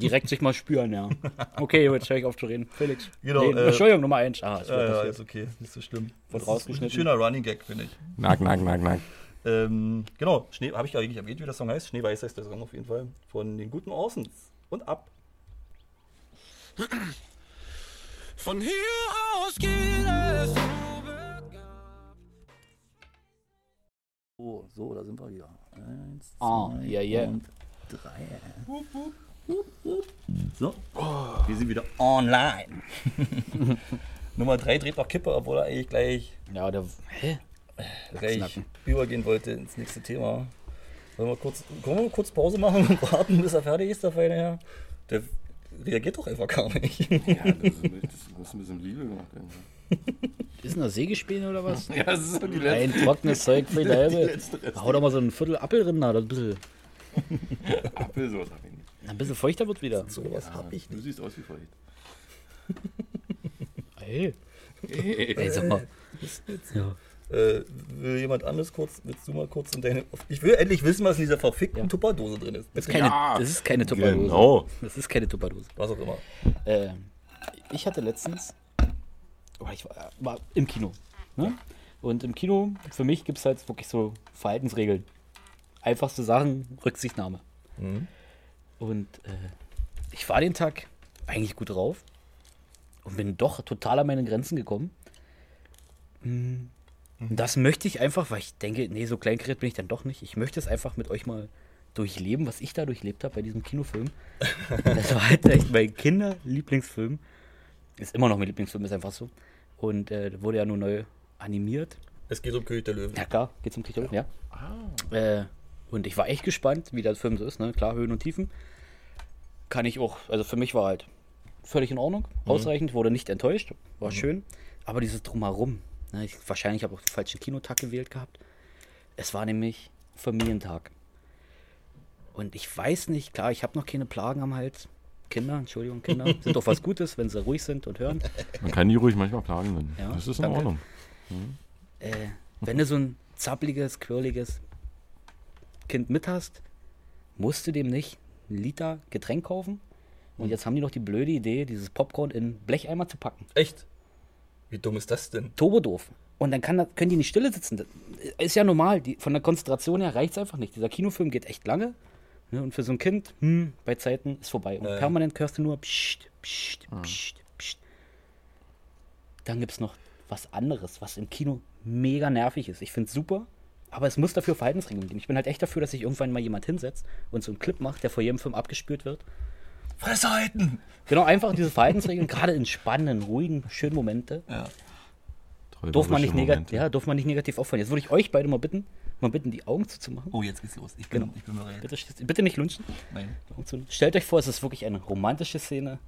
Direkt sich mal spüren, ja. Okay, jetzt höre ich auf zu reden. Felix. Genau, Nee, äh, Entschuldigung, Nummer 1. Ah, ja, passiert. ist okay, nicht so schlimm. Ist rausgeschnitten. Ein schöner Running Gag, finde ich. Nack, nack, nack, nack. Ähm, genau, Schnee, habe ich ja eigentlich erwähnt, wie der Song heißt. Schneeweiß heißt der Song auf jeden Fall. Von den guten Orsons. Und ab. Von hier aus geht es Oh, so, da sind wir wieder. Eins, Ah, zwei ja, ja. und drei. So, wir sind wieder online. <laughs> Nummer drei dreht noch Kippe, obwohl er eigentlich gleich, Ja, der. Hä? gleich übergehen wollte ins nächste Thema. Wollen wir kurz, können wir kurz Pause machen und warten, bis er fertig ist, der feine Herr? Der reagiert doch einfach gar nicht. Ja, das, <laughs> ist, das muss ein bisschen Liebe gemacht werden. Ist denn das Sägespäne oder was? Ja, das ist so die Ein trockenes Zeug für die <laughs> halbe. letzte Rest. Hau doch mal so ein Viertel Apfel drin, da, das ein bisschen, Apfel, ein bisschen feuchter wird wieder. so was hab ich Du nicht. siehst aus wie feucht. <laughs> Ey. Ey, sag mal. Ja. Äh, will jemand anderes kurz, willst du mal kurz in deine. Ich will endlich wissen, was in dieser verfickten Ja. Tupperdose drin ist. Das ist keine, Ja. das ist keine Tupperdose. Genau. Das ist keine Tupperdose. Was auch immer. Äh, ich hatte letztens, oh, ich war, war im Kino. Ne? Und im Kino, für mich gibt es halt wirklich so Verhaltensregeln. Einfachste Sachen, Rücksichtnahme. Und äh, ich war den Tag eigentlich gut drauf und bin doch total an meine Grenzen gekommen. Mm, und Das möchte ich einfach, weil ich denke, nee, so kleinkariert bin ich dann doch nicht. Ich möchte es einfach mit euch mal durchleben, was ich da durchlebt habe bei diesem Kinofilm. <laughs> Das war halt echt mein Kinderlieblingsfilm. Ist immer noch mein Lieblingsfilm, ist einfach so. Und äh, wurde ja nur neu animiert. Es geht um König der Löwen. Ja klar, geht's um Krieg ja. Äh, und ich war echt gespannt, wie der Film so ist, ne? Klar, Höhen und Tiefen. Kann ich auch, also für mich war halt völlig in Ordnung, ausreichend, wurde nicht enttäuscht, war schön. Aber dieses Drumherum, ne? ich, wahrscheinlich habe ich auch den falschen Kinotag gewählt gehabt. Es war nämlich Familientag. Und ich weiß nicht, klar, ich habe noch keine Plagen am Hals. Kinder, Entschuldigung, Kinder, <laughs> sind doch was Gutes, wenn sie ruhig sind und hören. Man kann die ruhig manchmal plagen nennen. Ja, das ist in danke. Ordnung. äh, wenn du so ein zappliges, quirliges Kind mit hast, musst du dem nicht Liter Getränk kaufen. Und jetzt haben die noch die blöde Idee, dieses Popcorn in Blecheimer zu packen. Echt? Wie dumm ist das denn? Turbo doof. Und dann kann, können die nicht stille sitzen. Das ist ja normal. Die, von der Konzentration her reicht es einfach nicht. Dieser Kinofilm geht echt lange. Ne? Und für so ein Kind, hm, bei Zeiten ist vorbei. Und Äh. permanent hörst du nur psst, psst, psst, psst. Dann gibt es noch was anderes, was im Kino mega nervig ist. Ich finde es super, aber es muss dafür Verhaltensregeln geben. Ich bin halt echt dafür, dass sich irgendwann mal jemand hinsetzt und so einen Clip macht, der vor jedem Film abgespürt wird. Fresse halten! Genau, einfach diese Verhaltensregeln, <laughs> gerade in spannenden, ruhigen, schönen Momente, Darf man, nicht negativ, ja, darf man nicht negativ auffallen. Jetzt würde ich euch beide mal bitten, mal bitten, die Augen zuzumachen. Oh, jetzt geht's los. Ich bin, Genau. ich bin bereit. Bitte, bitte nicht lunchen. Nein. Stellt euch vor, es ist wirklich eine romantische Szene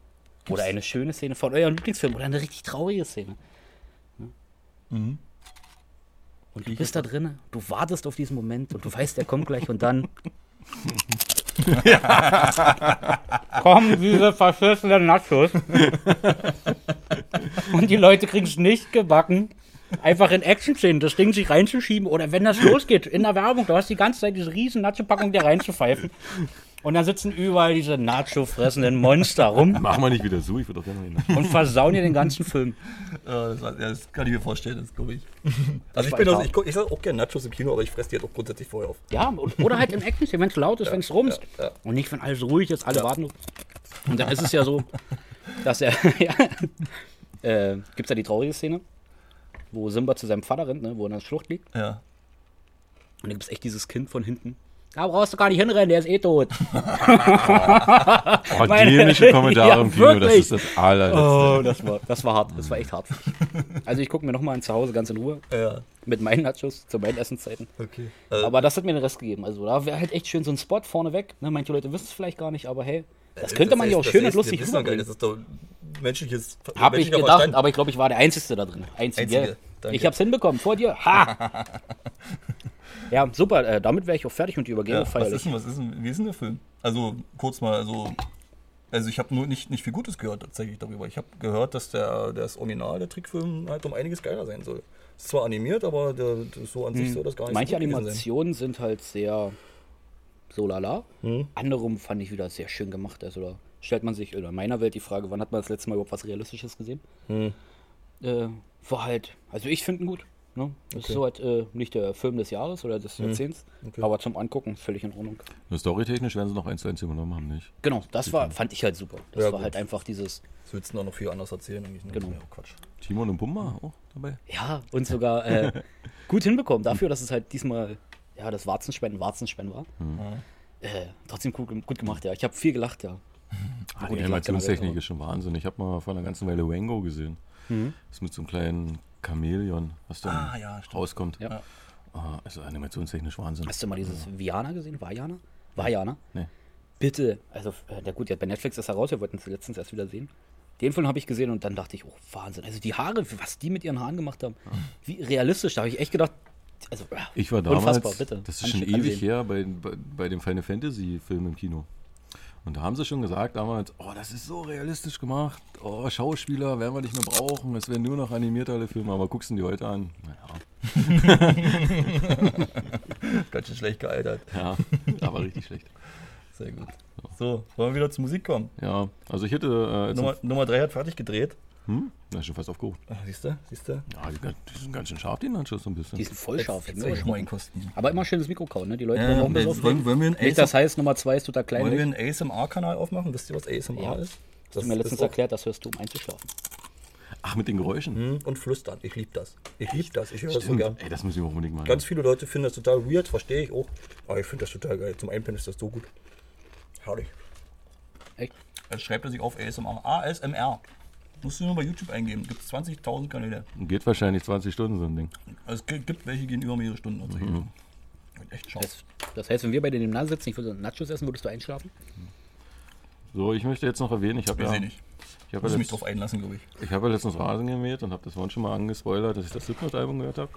oder eine schöne Szene von eurem Lieblingsfilm oder eine richtig traurige Szene. Mhm. Und du bist da drin, du wartest auf diesen Moment und du weißt, der kommt gleich und dann. <laughs> Kommen diese verschissenen Nachos. und die Leute kriegen es nicht gebacken, einfach in Action-Szenen das Ding sich reinzuschieben. Oder wenn das losgeht, in der Werbung, du hast die ganze Zeit diese riesen Nacho-Packung dir reinzupfeifen. Und dann sitzen überall diese Nacho-fressenden Monster rum <laughs> Mach mal nicht wieder so, ich würde doch gerne hin. und versauen dir den ganzen Film. <laughs> Ja, das, war- ja, das kann ich mir vorstellen, das glaube <laughs> ich. Also ich bin also, ich, ich sag auch gerne Nachos im Kino, aber ich fresse die halt auch grundsätzlich vorher auf. Ja, oder halt im Action, wenn es laut ist, wenn es rumst. ja, ja. Und nicht, wenn alles ruhig ist, alle warten. Und dann ist es ja so, dass er, ja, äh, gibt es ja die traurige Szene, wo Simba zu seinem Vater rennt, ne, wo er in der Schlucht liegt. Ja. Und da gibt es echt dieses Kind von hinten, Da brauchst du gar nicht hinrennen, der ist eh tot. <laughs> <laughs> Oh, Meine- dämliche Kommentare Ja, im Kino, das ist das allerletzte. Oh, das war, das war hart. Das war echt hart. <laughs> Also ich gucke mir nochmal zu Hause ganz in Ruhe Ja, mit meinen Nachos zu meinen Essenszeiten. okay. Äh, Aber das hat mir den Rest gegeben. Also da wäre halt echt schön so ein Spot vorne weg. Ne, manche Leute wissen es vielleicht gar nicht, aber hey, das könnte man ja auch schön das und lustig rüberbringen. Das ist doch menschliches Hab ich gedacht, Verstand. aber ich glaube, ich war der Einzige da drin. Einzige. Einzige, danke. Ich hab's hinbekommen, vor dir. Ha! <laughs> ja, super. Äh, damit wäre ich auch fertig und die Übergehung Ja, was feierlich. ist denn, was ist denn, wie ist denn der Film? Also, kurz mal, also, also ich habe nur nicht, nicht viel Gutes gehört tatsächlich darüber. Ich habe gehört, dass der das Original, der Trickfilm, halt um einiges geiler sein soll. Ist zwar animiert, aber der, so an sich soll das gar nicht Hm. Manche Animationen sind halt sehr so lala. Hm. Andere fand ich wieder sehr schön gemacht. Also da stellt man sich, in meiner Welt die Frage, wann hat man das letzte Mal überhaupt was Realistisches gesehen? Hm. Äh, war halt, also ich finde ihn gut. Ne? Das ist so halt äh, nicht der Film des Jahres oder des Jahrzehnts, Hm. Okay. aber zum Angucken völlig in Ordnung. Storytechnisch werden sie noch eins zu eins übernommen haben, nicht? Genau, das war, fand ich halt super. Das Ja, war gut. halt einfach dieses. Das willst du noch viel anders erzählen eigentlich. Ne? Genau. Ja, Quatsch. Timon und Pumba auch dabei? ja, und sogar äh, <laughs> gut hinbekommen dafür, dass es halt diesmal, ja, das Warzenspenden Warzenspenden war. Äh, trotzdem gut, gut gemacht, ja. Ich habe viel gelacht, ja. Ah, die Animationstechnik ist schon Wahnsinn. Ich habe mal vor einer ganzen Weile Wango gesehen. Mhm. Das ist mit so einem kleinen Chamäleon, was dann Ah, ja, rauskommt. Ja. Ah, also animationstechnisch Wahnsinn. Hast du mal dieses Viana gesehen? Vajana? Vajana? Nee. Bitte. Also, äh, der gut, ja, bei Netflix ist er raus, wir wollten es letztens erst wieder sehen. Den Film habe ich gesehen und dann dachte ich, oh, Wahnsinn. Also die Haare, was die mit ihren Haaren gemacht haben, wie realistisch, da habe ich echt gedacht, also, ja, Ich war damals, unfassbar, bitte. das ist schon Ansehen. ewig her, bei, bei, bei dem Final Fantasy Film im Kino. Und da haben sie schon gesagt damals, oh, das ist so realistisch gemacht. Oh, Schauspieler werden wir nicht mehr brauchen. Es werden nur noch animierte alle Filme. Aber guckst du die heute an? Naja, <laughs> Ganz schön schlecht gealtert. ja, aber richtig schlecht. Sehr gut. So, wollen wir wieder zur Musik kommen? Ja, also ich hätte äh, Nummer 3 hat fertig gedreht. Hm? Na, ist schon fast aufgehoben. Ah, siehst du? Siehst du? Ja, die, die sind ganz schön scharf, die Nachos so ein bisschen. Die sind voll scharf. Jetzt ich bin soll ich kosten. Aber immer schönes Mikro kauen, ne? Die Leute Ja, wollen auch ein wollen, bisschen wollen, wir einen Nicht, das heißt, Nummer zwei ist total klein. wollen wir einen ASMR-Kanal aufmachen? Wisst ihr, was ASMR Ja. ist? Hast du mir letztens auch- erklärt, das hörst du, um einzuschlafen. Ach, mit den Geräuschen. Hm, Und flüstern. Ich liebe das. Ich liebe das. Ich höre das so gern. Ey, das müssen wir unbedingt machen. Ganz viele Leute finden das total weird, verstehe ich auch. Aber ich finde das total geil. Zum Einpennen ist das so gut. Herrlich. Echt? Jetzt schreibt er sich auf ASMR. ASMR. Musst du nur bei YouTube eingeben. Gibt es 20.000 Kanäle. Geht wahrscheinlich 20 Stunden so ein Ding. Also es gibt- welche, die gehen über mehrere Stunden. Also mhm. Echt scharf. Das, das heißt, wenn wir beide nebeneinander sitzen, ich würde Nachos essen, würdest du einschlafen? So, ich möchte jetzt noch erwähnen, ich habe ja, ich nicht. ich habe Muss ja, ich mich drauf einlassen, glaube ich. ich habe ja letztens Rasen gemäht und habe das vorhin schon mal angespoilert, dass ich das Slipknot-Album gehört habe.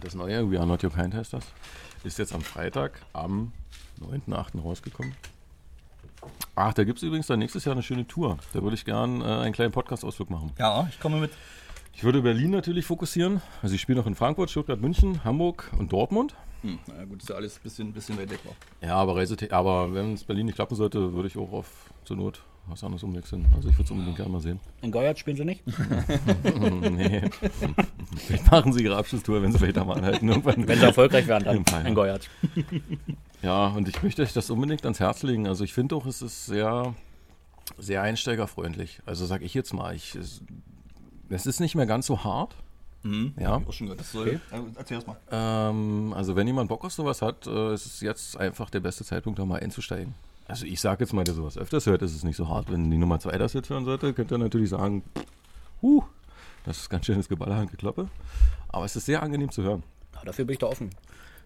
Das neue, We Are Not Your Kind heißt das, ist jetzt am Freitag, am 9.8. rausgekommen. Ach, da gibt es übrigens dann nächstes Jahr eine schöne Tour. Da würde ich gern äh, einen kleinen Podcast-Ausflug machen. Ja, ich komme mit. Ich würde Berlin natürlich fokussieren. Also ich spiele noch in Frankfurt, Stuttgart, München, Hamburg und Dortmund. Hm, na gut, ist ja alles ein bisschen, bisschen weit weg. Ja, aber, aber wenn es Berlin nicht klappen sollte, würde ich auch auf zur Not was anderes umwechseln. Also ich würde es unbedingt gerne mal sehen. In Geuert spielen sie nicht? <laughs> nee. Vielleicht machen sie ihre Abschlusstour, wenn sie weiter mal anhalten. Irgendwann. Wenn sie erfolgreich werden, dann in Geuert. Ja, und ich möchte euch das unbedingt ans Herz legen. Also ich finde auch, es ist sehr, sehr einsteigerfreundlich. Also sag ich jetzt mal, ich, es, es ist nicht mehr ganz so hart. Ja. Hab ich auch schon gehört. Das soll, äh, erzähl erst mal. Ähm, also wenn jemand Bock auf sowas hat, äh, ist es jetzt einfach der beste Zeitpunkt, da mal einzusteigen. Also ich sage jetzt mal, der sowas öfters hört, ist es nicht so hart. Wenn die Nummer 2 das jetzt hören sollte, könnt ihr natürlich sagen, huh, das ist ganz schönes Geballer und Gekloppe. Aber es ist sehr angenehm zu hören. Ja, dafür bin ich da offen.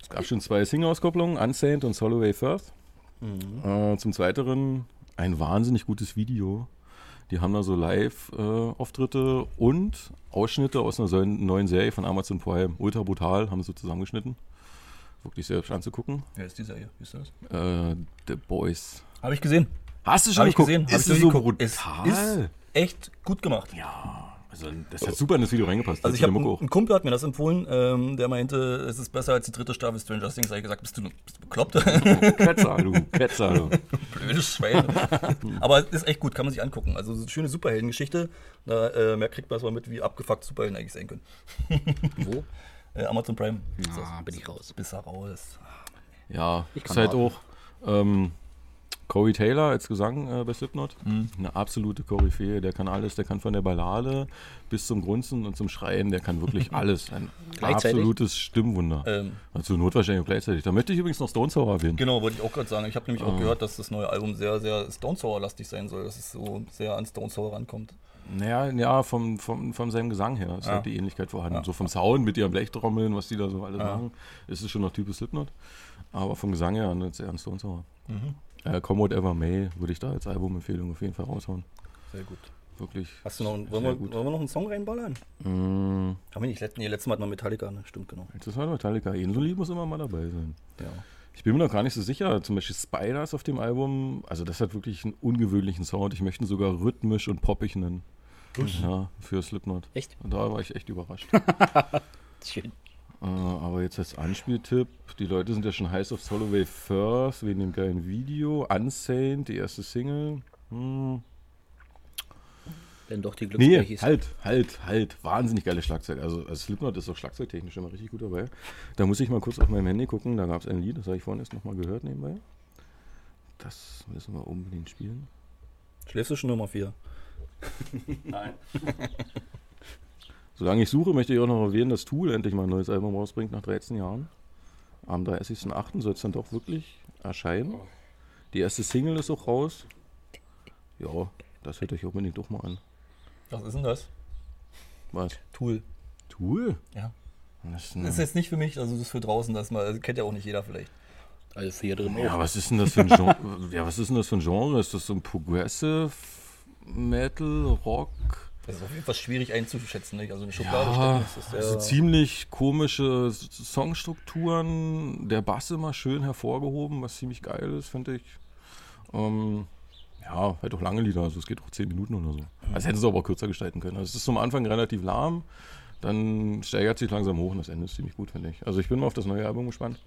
Es gab schon zwei Single-Auskopplungen, Unsaint und Soloway Firth. Äh, zum Zweiteren ein wahnsinnig gutes Video. Die haben da so Live-Auftritte und Ausschnitte aus einer neuen Serie von Amazon Prime. Ultra brutal, haben sie so zusammengeschnitten. Wirklich sehr hübsch anzugucken. Wer ist die Serie? Wie ist das? Äh, The Boys. Habe ich gesehen. Hast du Habe ich gesehen. Hab Ist ich es so durchgeguckt. Es brutal? ist echt gut gemacht. ja, also das hat super in das Video reingepasst. Also ich ist habe einen, Kumpel hat mir das empfohlen, ähm, der meinte, es ist besser als die dritte Staffel Stranger Things. Da hab ich gesagt, bist du, bist du bekloppt? <laughs> auch. Ketzer, du, <laughs> Ketzer, du. Blödes Schwein. Aber es ist echt gut, kann man sich angucken. Also ist eine schöne Superheldengeschichte. Da äh, mehr kriegt man erstmal mit, wie abgefuckt Superhelden eigentlich sein können. Wo? <laughs> Äh, Amazon Prime. ist das. Ah, bin ich raus. Bis er raus. Ja, Ich ist kann halt warten. auch ähm, Corey Taylor als Gesang äh, bei Slipknot. Eine absolute Koryphäe. Der kann alles. Der kann von der Ballade bis zum Grunzen und zum Schreien. Der kann wirklich <laughs> alles. Ein absolutes Stimmwunder. Ähm, Also Not wahrscheinlich auch gleichzeitig. Da möchte ich übrigens noch Stone Sour erwähnen. genau, wollte ich auch gerade sagen. Ich habe nämlich auch Ah. gehört, dass das neue Album sehr, sehr Stone Sour-lastig sein soll, dass es so sehr an Stone Sour rankommt. Naja, ja, vom, vom, von seinem Gesang her ist Ja. halt die Ähnlichkeit vorhanden. Ja. So vom Sound mit ihren Blechtrommeln, was die da so alles Ja. machen, ist es schon noch typisch Slipknot. Aber vom Gesang her eine sehr an Stone Sour. Mhm. Äh, Come Whatever May würde ich da als Albumempfehlung auf jeden Fall raushauen. Sehr gut. Wirklich. Hast du noch, einen- wollen, wir, gut. wollen wir noch einen Song reinballern? Mm, Haben wir nicht letzten, nee, letztes Mal hatten wir Metallica, ne? Stimmt, genau. jetzt ist halt Metallica. Ein so Lied muss immer mal dabei sein. Ja. Ich bin mir noch gar nicht so sicher. Zum Beispiel Spiders auf dem Album. Also das hat wirklich einen ungewöhnlichen Sound. Ich möchte ihn sogar rhythmisch und poppig nennen. Ja, für Slipknot. Echt? Und da war ich echt überrascht. <laughs> Schön. Äh, aber jetzt als Anspieltipp, die Leute sind ja schon heiß auf Soloway First wegen dem geilen Video. Unsaint, die erste Single. Hm. Denn doch die Nee, Glücksbärchis. halt, halt, halt. Wahnsinnig geile Schlagzeug. Also, also Slipknot ist auch schlagzeugtechnisch immer richtig gut dabei. Da muss ich mal kurz auf meinem Handy gucken. Da gab es ein Lied, das habe ich vorhin erst nochmal gehört nebenbei. Das müssen wir unbedingt spielen. Schläfst du schon Nummer 4? <laughs> Nein. <laughs> Solange ich suche, möchte ich auch noch erwähnen, dass Tool endlich mal ein neues Album rausbringt nach 13 Jahren. Am 30.08. soll es dann doch wirklich erscheinen. Die erste Single ist auch raus. Ja, das hört euch unbedingt doch mal an. Was ist denn das? Was? Tool. Tool? Ja. Das ist Das ist jetzt nicht für mich, also das ist für draußen, das mal, also kennt ja auch nicht jeder vielleicht. Also für hier drin ja, auch. was ist denn das für ein Genre? <laughs> ja, was ist denn das für ein Genre? Ist das so ein Progressive Metal, Rock? Das ist auf jeden Fall schwierig einzuschätzen, nicht? Also eine Schublade Ja, ist also ziemlich komische Songstrukturen. Der Bass immer schön hervorgehoben, was ziemlich geil ist, finde ich. Ähm, ja, halt auch lange Lieder, also es geht auch 10 Minuten oder so. Also hätten sie aber auch kürzer gestalten können. Also es ist zum Anfang relativ lahm, dann steigert sich langsam hoch und das Ende ist ziemlich gut, finde ich. Also ich bin mal auf das neue Album gespannt.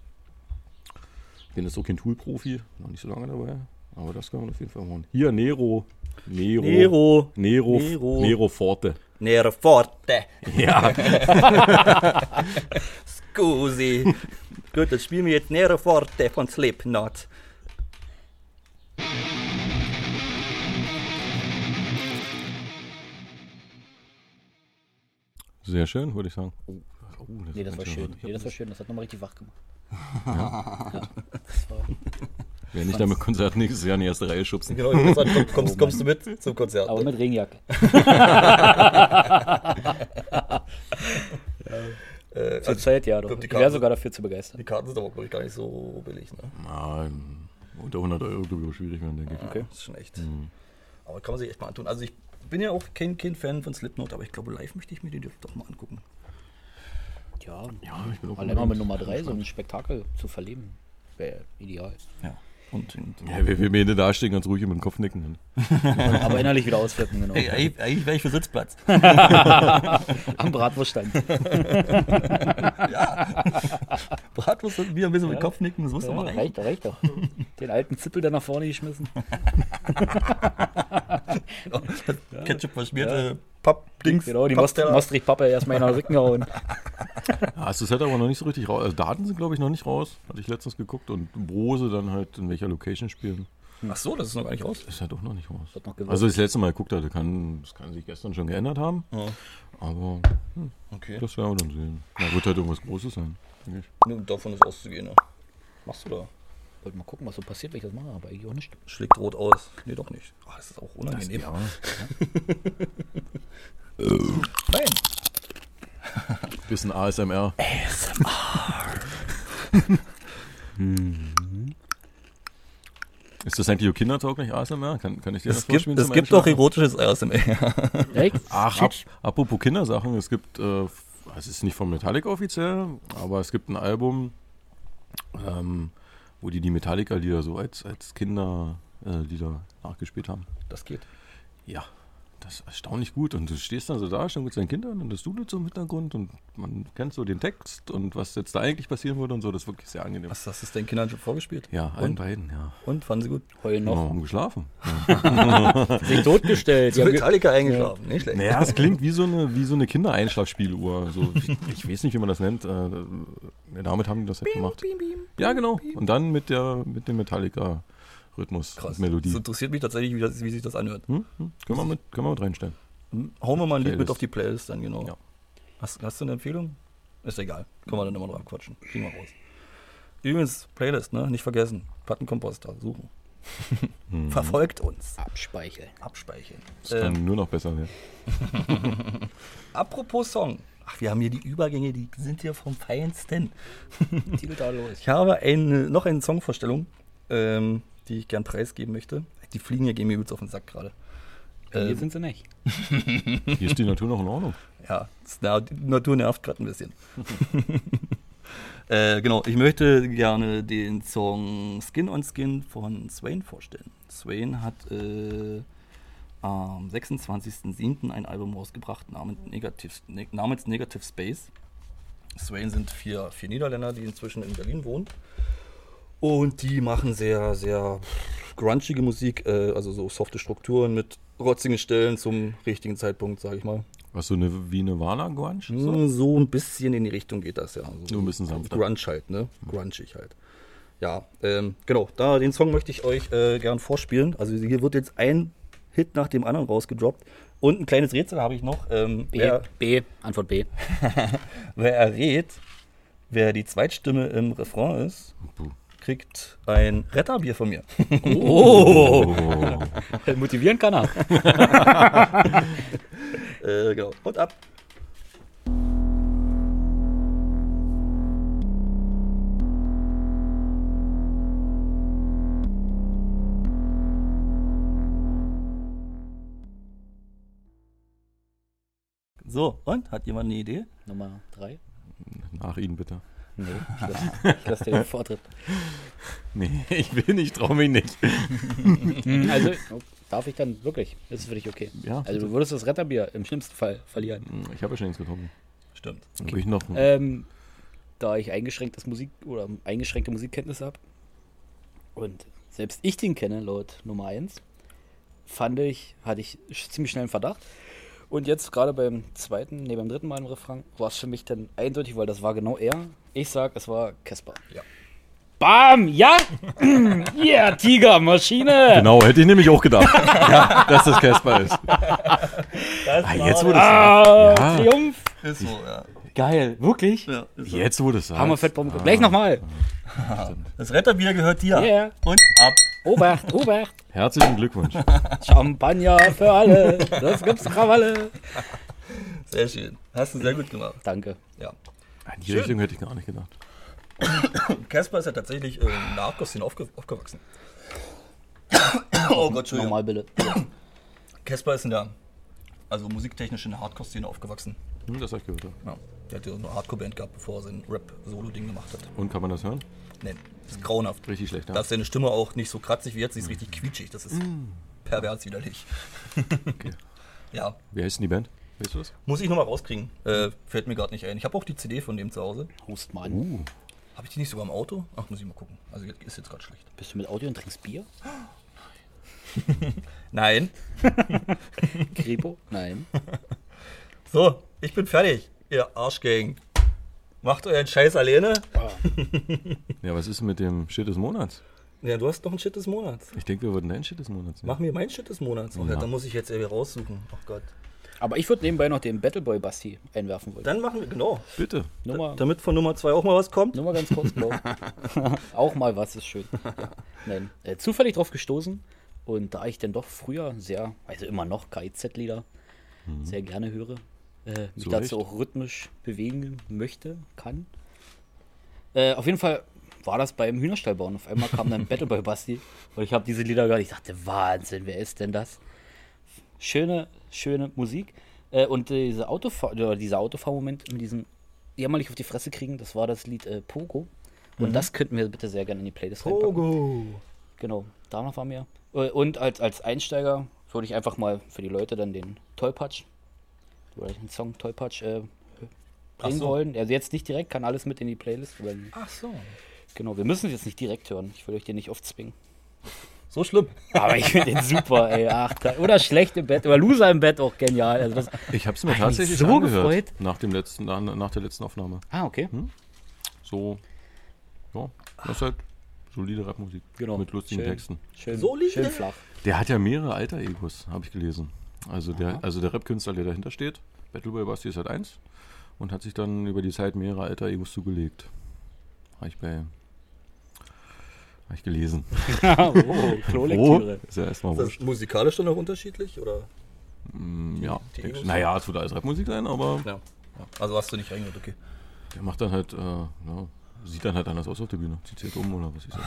Ich bin jetzt auch kein Tool-Profi, noch nicht so lange dabei, aber das kann man auf jeden Fall machen. Hier, Nero. Nero. Nero. Nero, Nero. Nero Forte. Nero Forte. Ja. <laughs> Scusi. Gut, dann spielen wir jetzt Nero Forte von Slipknot. Sehr schön, würde ich sagen. Oh, oh, Nee, das war schön. Nee, das war das- schön. Das hat nochmal richtig wach gemacht. Ja. <laughs> das war, Wenn nicht damit Konzert nächstes Jahr in die erste Reihe schubsen. Genau, ich muss sagen, komm, kommst, kommst du mit zum Konzert? aber mit Regenjacke. <laughs> <laughs> äh, Zur also, Zeit, ja. Doch. glaub, die Ich wäre sogar dafür zu begeistern. die Karten sind aber, glaube ich, gar nicht so billig. Ne? Ah, unter 100 Euro glaube ich auch schwierig werden, denke ich. Okay. Das ist schon echt. Mhm. Aber kann man sich echt mal antun. Also ich bin ja auch kein, kein Fan von Slipknot, aber ich glaube, live möchte ich mir die doch mal angucken. Ja, Ja, ich bin auch allein mal mit Nummer 3 so ein Spektakel zu verleben. Wäre ideal. Ja. Und, und Ja, wir, wir mir da stehen, ganz ruhig mit dem Kopf nicken. <laughs> Aber innerlich wieder ausflippen, genau. Ey, eigentlich, eigentlich wäre ich für Sitzplatz. <laughs> Am Bratwurststand. <laughs> Bratwurst und Bier ein bisschen mit dem Kopf nicken, das muss doch Ja, mal reichen. reicht doch, reicht doch. Den alten Zippel da nach vorne geschmissen. Ketchup verschmierte Pappdings. Genau, die. Maastricht-Pappe erstmal in den Rücken gehauen. Ja, <laughs> es ist halt aber noch nicht so richtig raus. Also Daten sind, glaube ich, noch nicht raus. Hatte ich letztens geguckt. Und Brose dann halt in welcher Location spielen. Ach so, das ist noch gar nicht raus. Ist halt auch noch nicht raus. Noch. Also das letzte Mal geguckt hatte, kann, das kann sich gestern schon geändert haben. Ja. Aber Okay. das werden wir dann sehen. Na, wird halt irgendwas Großes sein, denke ich. Nur davon ist auszugehen. Ne? Machst du da? Wollte mal gucken, was so passiert, wenn ich das mache, aber eigentlich auch nicht. Schlägt rot aus. Nee, doch nicht. Ah, das ist auch unangenehm. Ja. <laughs> Nein. Bisschen ASMR. Ist das eigentlich auch kindertauglich ASMR? Kann, kann ich dir das Es gibt, vorspielen es gibt doch erotisches ASMR. Echt? Ach, ap apropos Kindersachen, es gibt, äh, es ist nicht von Metallica offiziell, aber es gibt ein Album, ähm, wo die die Metallica-Lieder so als, als Kinderlieder äh, nachgespielt haben. Das geht. Ja, das ist erstaunlich gut. Und du stehst dann so da, schon mit seinen Kindern und das Dudelt so im Hintergrund und man kennt so den Text und was jetzt da eigentlich passieren würde und so. Das ist wirklich sehr angenehm. Was hast du deinen Kindern schon vorgespielt? Ja, allen Und? beiden, ja. Und, fanden sie gut? Heulen Noch noch. haben geschlafen. Sich totgestellt. Die haben Metallica eingeschlafen. Nicht schlecht. Naja, es klingt wie so eine, wie so eine Kindereinschlafspieluhr. So, ich, ich weiß nicht, wie man das nennt. Äh, ja, damit haben die das halt gemacht. Ja, genau. Und dann mit, der, mit dem Metallica Rhythmus, Krass. und Melodie. Das interessiert mich tatsächlich, wie, das, wie sich das anhört. Hm? Hm? Können, wir mit, können wir mit reinstellen. Hauen wir mal ein Lied mit Playlist. auf die Playlist dann, genau. Ja. Hast, hast du eine Empfehlung? Ist egal. Können wir dann immer dran quatschen. Kriegen wir raus. Übrigens, Playlist, ne? Nicht vergessen. Plattenkomposter suchen. <laughs> <laughs> Verfolgt uns. Abspeicheln. Abspeichern. Das kann Ähm, nur noch besser werden. <laughs> apropos Song. Ach, wir haben hier die Übergänge, die sind hier vom Feinsten. Titel da los. Ich habe eine, noch eine Songvorstellung, ähm, die ich gern preisgeben möchte. Die fliegen hier gehen mir übelst auf den Sack gerade. Hier Ähm, sind sie nicht. <laughs> Hier ist die Natur noch in Ordnung. Ja, die Natur nervt gerade ein bisschen. <laughs> äh, genau, ich möchte gerne den Song Skin on Skin von Swain vorstellen. Swain hat äh, am 26.07. ein Album rausgebracht namens Negative, ne, namens Negative Space. Swain sind vier, vier Niederländer, die inzwischen in Berlin wohnen. Und die machen sehr, sehr grungige Musik, äh, also so softe Strukturen mit rotzigen Stellen zum richtigen Zeitpunkt, sage ich mal. Was so eine wie eine Warner Grunge? So? So? so ein bisschen in die Richtung geht das ja. Also Nur ein bisschen sanfter. Grunge halt, ne? Grungig halt. Ja, ähm, genau. Da den Song möchte ich euch äh, gern vorspielen. Also hier wird jetzt ein Hit nach dem anderen rausgedroppt. Und ein kleines Rätsel habe ich noch. Ähm, B, wer, B, Antwort B. <laughs> wer errät, wer die Zweitstimme im Refrain ist, Puh. Kriegt ein Retterbier von mir. Oh! <laughs> Motivieren kann er. <laughs> äh, genau. Und ab. So, und? Hat jemand eine Idee? Nummer 3. Nach Ihnen bitte. Nee, ich lasse <laughs> lass dir den Vortritt. Nee, ich will nicht, trau mich nicht. <laughs> Also, darf ich dann wirklich? Ist es für dich okay? Ja, Also, du würdest das Retterbier im schlimmsten Fall verlieren. Ich habe ja schon eins getrunken. Stimmt. Dann will ich noch. Ähm, da ich eingeschränktes Musik oder eingeschränkte Musikkenntnisse habe und selbst ich den kenne, laut Nummer 1, fand ich, hatte ich ziemlich schnell einen Verdacht. Und jetzt gerade beim zweiten, nee, beim dritten Mal im Refrain, war es für mich dann eindeutig, weil das war genau er. Ich sag, es war Casper. Ja. Bam! Ja! <clears throat> yeah, Tiger, Maschine! Genau, hätte ich nämlich auch gedacht, <laughs> ja, dass das Casper ist. Ah, jetzt wurde es Ah, Ja. Triumph! Ist so, ja. Geil, wirklich? ja ist so. Jetzt wurde es Hammer Fettbombe. Gleich nochmal. <laughs> Das Retterbier gehört dir. Yeah. Und ab. Obacht, Obacht. <laughs> Herzlichen Glückwunsch. Champagner für alle. Das gibt's Krawalle. Sehr schön. Hast du sehr gut gemacht. Danke. Ja. In die Richtung hätte ich gar nicht gedacht. Casper ist ja tatsächlich äh, in der Hardcore-Szene aufge aufgewachsen. oh Gott, Entschuldigung. Normal bitte. Casper ist in der, also musiktechnisch in der Hardcore-Szene aufgewachsen. Hm, das habe ich gehört. ja. Ja. Der hat ja so eine Hardcore-Band gehabt, bevor er sein Rap-Solo-Ding gemacht hat. Und kann man das hören? Nee, das ist grauenhaft. Richtig schlecht. Da Ja. ist seine Stimme auch nicht so kratzig wie jetzt, sie ist richtig quietschig. Das ist pervers widerlich. Okay. <laughs> Ja, Wie heißt denn die Band? Weißt du das? muss ich nochmal rauskriegen. Äh, fällt mir gerade nicht ein. Ich habe auch die CD von dem zu Hause. Hust mal. Uh, Habe ich die nicht sogar im Auto? Ach, muss ich mal gucken. Also ist jetzt gerade schlecht. Bist du mit Audio und trinkst Bier? <laughs> Nein. <laughs> Kripo? Nein. <laughs> So, ich bin fertig, ihr Arschgang. Macht euren Scheiß alleine. ja, was ist denn mit dem Shit des Monats? Ja, du hast noch ein Shit des Monats. Ich denke, wir würden dein Shit des Monats nehmen. Mach mir mein Shit des Monats. Oh, ja. Dann muss ich jetzt irgendwie raussuchen. Ach Gott. Aber ich würde nebenbei noch den Battleboy Basti einwerfen wollen. Dann machen wir, genau. Bitte. Nummer, Damit von Nummer 2 auch mal was kommt. nur mal ganz kurz, Bro. <laughs> Auch mal was ist schön. Ja. Nein. Äh, zufällig drauf gestoßen. Und da ich dann doch früher sehr, also immer noch KIZ-Lieder sehr gerne höre, äh, mich Zu dazu Recht. auch rhythmisch bewegen möchte, kann. Äh, auf jeden Fall war das beim Hühnerstall bauen. Auf einmal kam dann Battleboy Basti und ich habe diese Lieder gehört. Ich dachte, Wahnsinn, wer ist denn das? Schöne, schöne Musik. Äh, und diese Autofahr oder dieser Autofahrmoment mit diesem jämmerlich auf die Fresse kriegen, das war das Lied äh, Pogo. Und das könnten wir bitte sehr gerne in die Playlist reinpacken. Pogo. Genau, danach war mir. Äh, Und als, als Einsteiger würde ich einfach mal für die Leute dann den Tollpatsch oder den Song Tollpatsch äh, bringen so. wollen. Also jetzt nicht direkt, kann alles mit in die Playlist. Ach so. genau, wir müssen es jetzt nicht direkt hören. Ich will euch den nicht oft zwingen. So schlimm. Aber ich finde den super, ey. Ach, oder schlecht im Bett, oder Loser im Bett auch genial. Also das, Ich habe es mir tatsächlich so angehört. gefreut. Nach, dem letzten, nach, nach der letzten Aufnahme. ah, okay. So, ja, das ist halt solide Rapmusik. Genau. Mit lustigen Schön. Texten. Schön, Solide. schön flach. Der hat ja mehrere alter Egos, habe ich gelesen. Also der, also der Rap-Künstler, der dahinter steht, Battleboy Basti ist halt eins und hat sich dann über die Zeit mehrere alter Egos zugelegt. Habe ich bei. Habe ich gelesen. <laughs> oh, Klolektüre. Ist ja erstmal Ist das wurscht. musikalisch dann auch unterschiedlich? Oder? Mm, Ja, die Egos? naja, es wird alles Rapmusik sein, aber Ja. ja. Also hast du nicht reingehört, okay. der macht dann halt, äh, ja, sieht dann halt anders aus auf der Bühne. Zieht sich halt um oder was ich sag.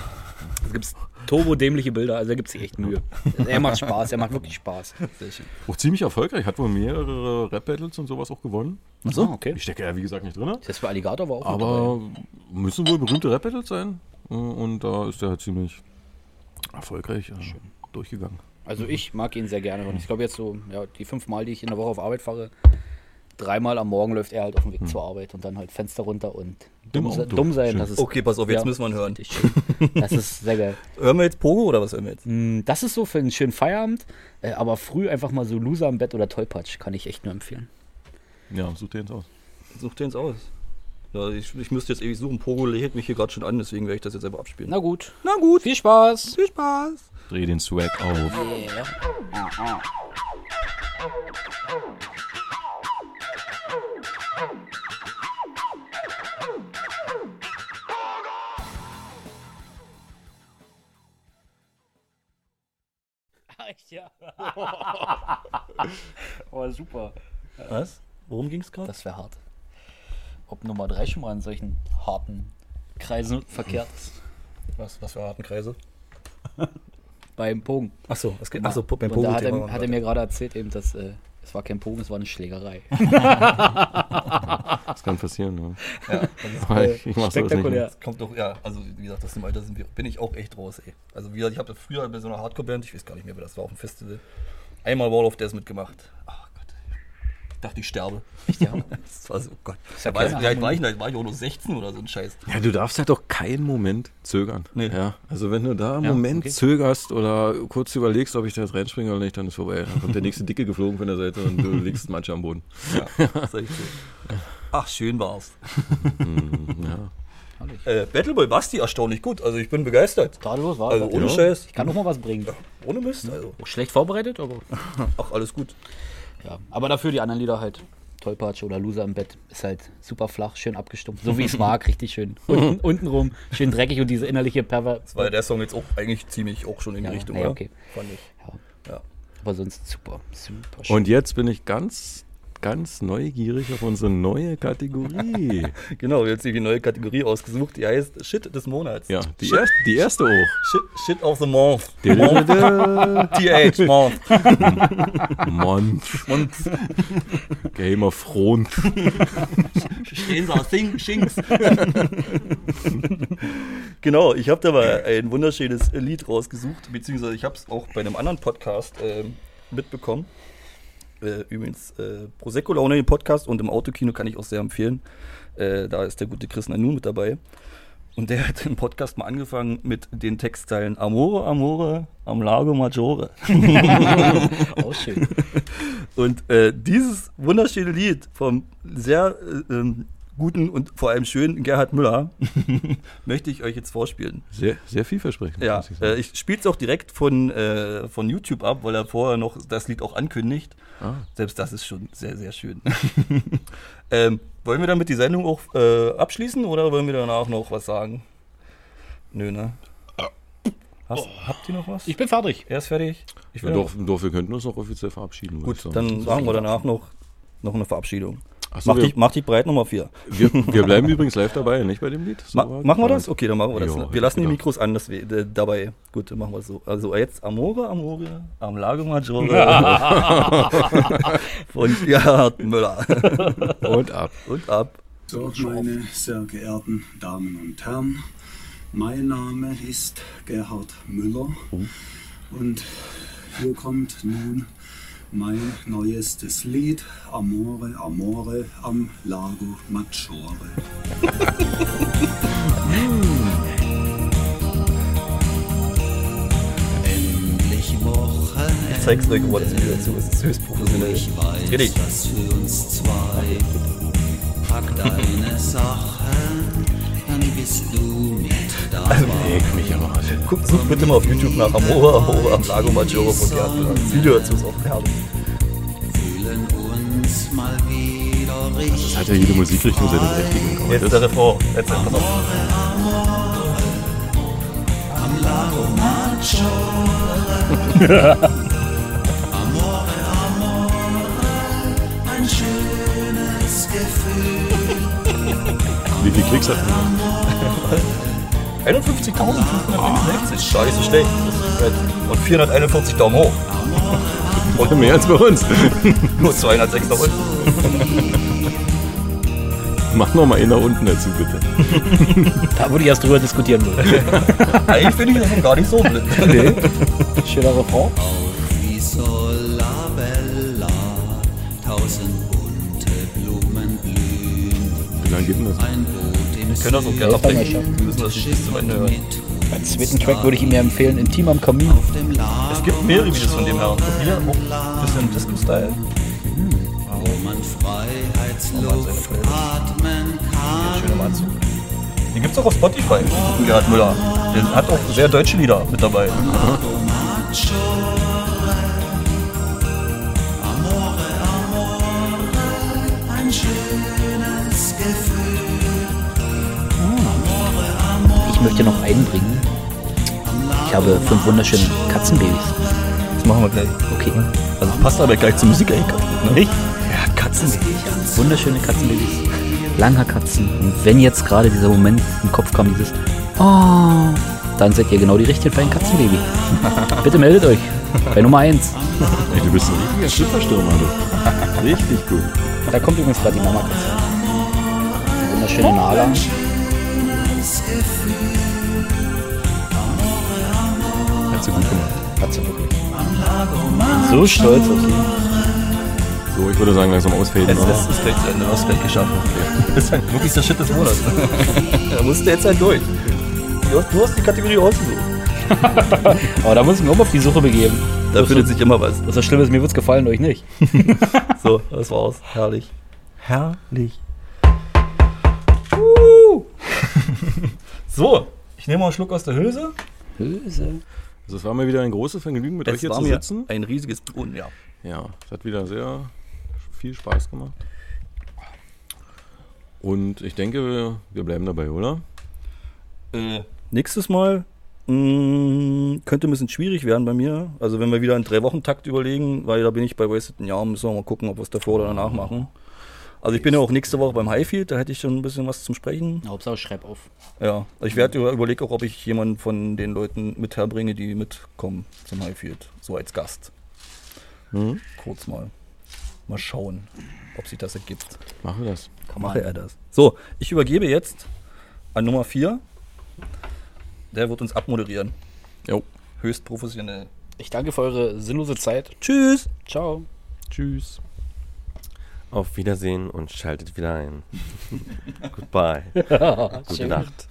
Da gibt es turbo-dämliche Bilder, also da gibt es sich echt Mühe. Er macht Spaß, er macht wirklich Spaß. <laughs> Sehr schön. Auch ziemlich erfolgreich, hat wohl mehrere Rap-Battles und sowas auch gewonnen. Achso, okay. Ich stecke ja, wie gesagt, nicht drin. Das für Alligator war auch Aber müssen wohl berühmte Rap-Battles sein. Und da ist er halt ziemlich erfolgreich äh, durchgegangen. Also ich mag ihn sehr gerne. Und ich glaube jetzt so, ja, die fünf Mal, die ich in der Woche auf Arbeit fahre, dreimal am Morgen läuft er halt auf dem Weg zur Arbeit und dann halt Fenster runter und dumm, dumm sein. Schön. Das ist Okay, pass auf, jetzt Ja. müssen wir ihn hören. Das ist sehr geil. <laughs> Hören wir jetzt Pogo oder was hören wir jetzt? Mm, Das ist so für einen schönen Feierabend, äh, aber früh einfach mal so Loser im Bett oder Tollpatsch kann ich echt nur empfehlen. Ja, such dir jetzt aus. Such dir ins aus. Ja, ich, ich müsste jetzt ewig suchen. Pogo lädt mich hier gerade schon an, deswegen werde ich das jetzt einfach abspielen. Na gut. Na gut, Viel Spaß. viel Spaß. Dreh den Swag auf. ja. <laughs> oh, super. Was? Worum ging es gerade? Das wäre hart. Ob Nummer 3 schon mal in solchen harten Kreisen verkehrt ist. Was, was für harten Kreise? <laughs> Beim Pogen. Achso, es geht. Achso, beim Pogo. da hat er, hat er mir gerade erzählt, eben, dass äh, es war kein Pogen, es war eine Schlägerei. <laughs> Das kann passieren. Ja. Ja, das ist, Aber ich, ich spektakulär. das kommt doch, ja, also wie gesagt, das im Alter sind wir, bin ich auch echt raus, ey. Also wie gesagt, ich habe früher bei so einer Hardcore-Band, ich weiß gar nicht mehr, wer das war, auf dem Festival, einmal Wall of Death mitgemacht. Ach dachte, ich sterbe. Echt, ja? <laughs> Das war so, oh Gott. ja Da war, ich- keine wie alt war ich, denn? war ich auch nur 16 oder so ein Scheiß. Ja, du darfst halt doch keinen Moment zögern. Nee. Ja, also wenn du da einen Ja, Moment okay. zögerst oder kurz überlegst, ob ich da jetzt reinspringe oder nicht, dann ist vorbei. Dann kommt der nächste Dicke geflogen von der Seite und du <laughs> liegst manche am Boden. Ja, <laughs> das ist echt so. Ach, schön war's. Ja. Äh, Battleboy Basti erstaunlich gut, also ich bin begeistert. Tadellos war Also es. ohne Ja. Scheiß, Ich kann noch mal was bringen. ohne Mist, also. Auch schlecht vorbereitet, aber Ach, alles gut. Ja. Aber dafür die anderen Lieder halt. Tollpatsch oder Loser im Bett ist halt super flach, schön abgestumpft. So wie ich es mag, richtig schön. <laughs> Unten, untenrum, schön dreckig und diese innerliche Perver. Das war ja der Song jetzt auch eigentlich ziemlich auch schon in die Ja, Richtung, ja, okay. Fand ich. Ja. Ja. Aber sonst super, super schön. Und jetzt bin ich ganz, ganz neugierig auf unsere neue Kategorie. <laughs> Genau, jetzt die neue Kategorie ausgesucht, die heißt Shit des Monats. Ja, die, Shit, erst, die erste auch. Shit, Shit of the Month. TH, Month. <laughs> Mann, Und Game of Thrones. stehen sie Sing, Shinks. genau, ich habe da mal ein wunderschönes Lied rausgesucht, beziehungsweise ich habe es auch bei einem anderen Podcast ähm, mitbekommen. Äh, übrigens, äh, Prosecco Laune, den Podcast und im Autokino kann ich auch sehr empfehlen. Äh, da ist der gute Chris Nanu mit dabei. Und der hat im Podcast mal angefangen mit den Textteilen Amore, Amore, am Lago Maggiore. <laughs> Auch schön. Und äh, dieses wunderschöne Lied vom sehr äh, ähm, guten und vor allem schönen Gerhard Müller <laughs> möchte ich euch jetzt vorspielen. Sehr, sehr vielversprechend. Ja, muss ich sagen. äh, ich spiele es auch direkt von, äh, von YouTube ab, weil er vorher noch das Lied auch ankündigt. Ah. Selbst das ist schon sehr, sehr schön. <laughs> ähm, wollen wir damit die Sendung auch äh, abschließen oder wollen wir danach noch was sagen? Nö, ne? Hast, Habt ihr noch was? Ich bin fertig. er ist fertig. Ich ja, doch, doch, wir könnten uns noch offiziell verabschieden. Gut, sagen. dann machen wir danach noch, noch eine Verabschiedung. So, mach, wir, dich, mach dich bereit, Nummer 4. wir, wir bleiben <laughs> übrigens live dabei, nicht bei dem Lied? Ma Soweit? machen wir das? Okay, dann machen wir das. Jo, wir lassen die genau. Mikros an, das wir, äh, dabei. Gut, dann machen wir es so. Also jetzt Amore, Amore, am Lago Maggiore <laughs> von Gerhard Müller. <laughs> Und ab. Und ab. So, meine sehr geehrten Damen und Herren, mein Name ist Gerhard Müller und hier kommt nun mein neuestes Lied Amore, Amore am Lago Maggiore. Endlich Woche, Ich zeig's euch, aber das Video dazu ist höchst professionell. ich weiß, Dreh dich. was für uns zwei. Pack deine Sachen, Also, Leck mich am Arsch. guckt, sucht bitte mal auf YouTube nach Amore, Amore am Lago Maggiore Müller. Das Video dazu ist auch herrlich. fühlen uns mal wieder richtig. Hat ja jede Musikrichtung seine Berechtigung. aber Jetzt das- der Refrain. Jetzt, pass auf. Ein schönes Gefühl. Wie viele Klicks hat man? 51.566. Gar nicht so schlecht. Und 441 Daumen hoch. Und mehr als bei uns. <laughs> Nur 206 nach unten. Mach noch mal einen nach unten dazu, bitte. <laughs> Da würde ich erst drüber diskutieren wollen. <laughs> Eigentlich finde ich das gar nicht so blöd. Schöner Refrain. Wie Sola Bella, tausend bunte Blumen blühen. Wie lange geht denn das? Wir können das auch gerne abbrechen. Wir müssen das bis zum Ende hören. Als zweiten Track würde ich ihm ja empfehlen, Intim am Kamin. Es gibt mehrere Videos von dem Herrn. Hier auch ein bisschen Disco-Style. wo man Freiheitsluft atmen kann. Den gibt es auch auf Spotify. Gerhard Müller. Der hat auch sehr deutsche Lieder mit dabei. Ich möchte noch einen bringen. Ich habe fünf wunderschöne Katzenbabys. Das machen wir gleich. Okay. Also passt aber gleich zur Musik eigentlich. Ne? Nicht? Ja, Katzen. Wunderschöne Katzenbabys. Langhaarkatzen. Und wenn jetzt gerade dieser Moment im Kopf kam, dieses Oh, dann seid ihr genau die richtige für ein Katzenbaby. <laughs> Bitte meldet euch. Bei Nummer 1. Ey, du bist ein richtiger Schlipperstürmer, du. Richtig gut. Da kommt übrigens gerade die Mama-Katze. Wunderschöne Nala. Hat sie gut gemacht. Hat sie wirklich. So stolz auf sie. So, ich würde sagen, langsam ausfaden. Jetzt oder? ist es gleich zu Ende. Gleich geschafft. Das ist halt wirklich der Shit des Monats. <laughs> da musst du jetzt halt durch. Du hast, du hast die Kategorie ausgesucht. <laughs> Aber da muss ich mich auch auf die Suche begeben. Da findet sich immer was. Was das Schlimme ist, mir wird es gefallen, euch nicht. <laughs> So, das war's. Herrlich. Herrlich. <laughs> so, ich nehme mal einen Schluck aus der Hülse. Böse. Also es war mir wieder ein großes Vergnügen, mit euch Es hier war zu mir sitzen. ein riesiges Un ja. Ja, es hat wieder sehr viel Spaß gemacht. Und ich denke, wir, wir bleiben dabei, oder? Äh, nächstes Mal mh, könnte ein bisschen schwierig werden bei mir. Also wenn wir wieder einen Drei-Wochen-Takt überlegen, weil da bin ich bei Wasted Jahr, müssen wir mal gucken, ob wir es davor oder danach machen. Also ich bin ja auch nächste Woche beim Highfield, da hätte ich schon ein bisschen was zum Sprechen. Hauptsache, schreib auf. Ja, also ich werde über, überlege auch, ob ich jemanden von den Leuten mit herbringe, die mitkommen zum Highfield, so als Gast. Mhm. Kurz mal. Mal schauen, ob sich das ergibt. Machen wir das. Mache er das. So, ich übergebe jetzt an Nummer 4. Der wird uns abmoderieren. Jo. Höchst professionell. Ich danke für eure sinnlose Zeit. Tschüss. Ciao. Tschüss. Auf Wiedersehen und schaltet wieder ein. <laughs> Goodbye. Gute. Nacht.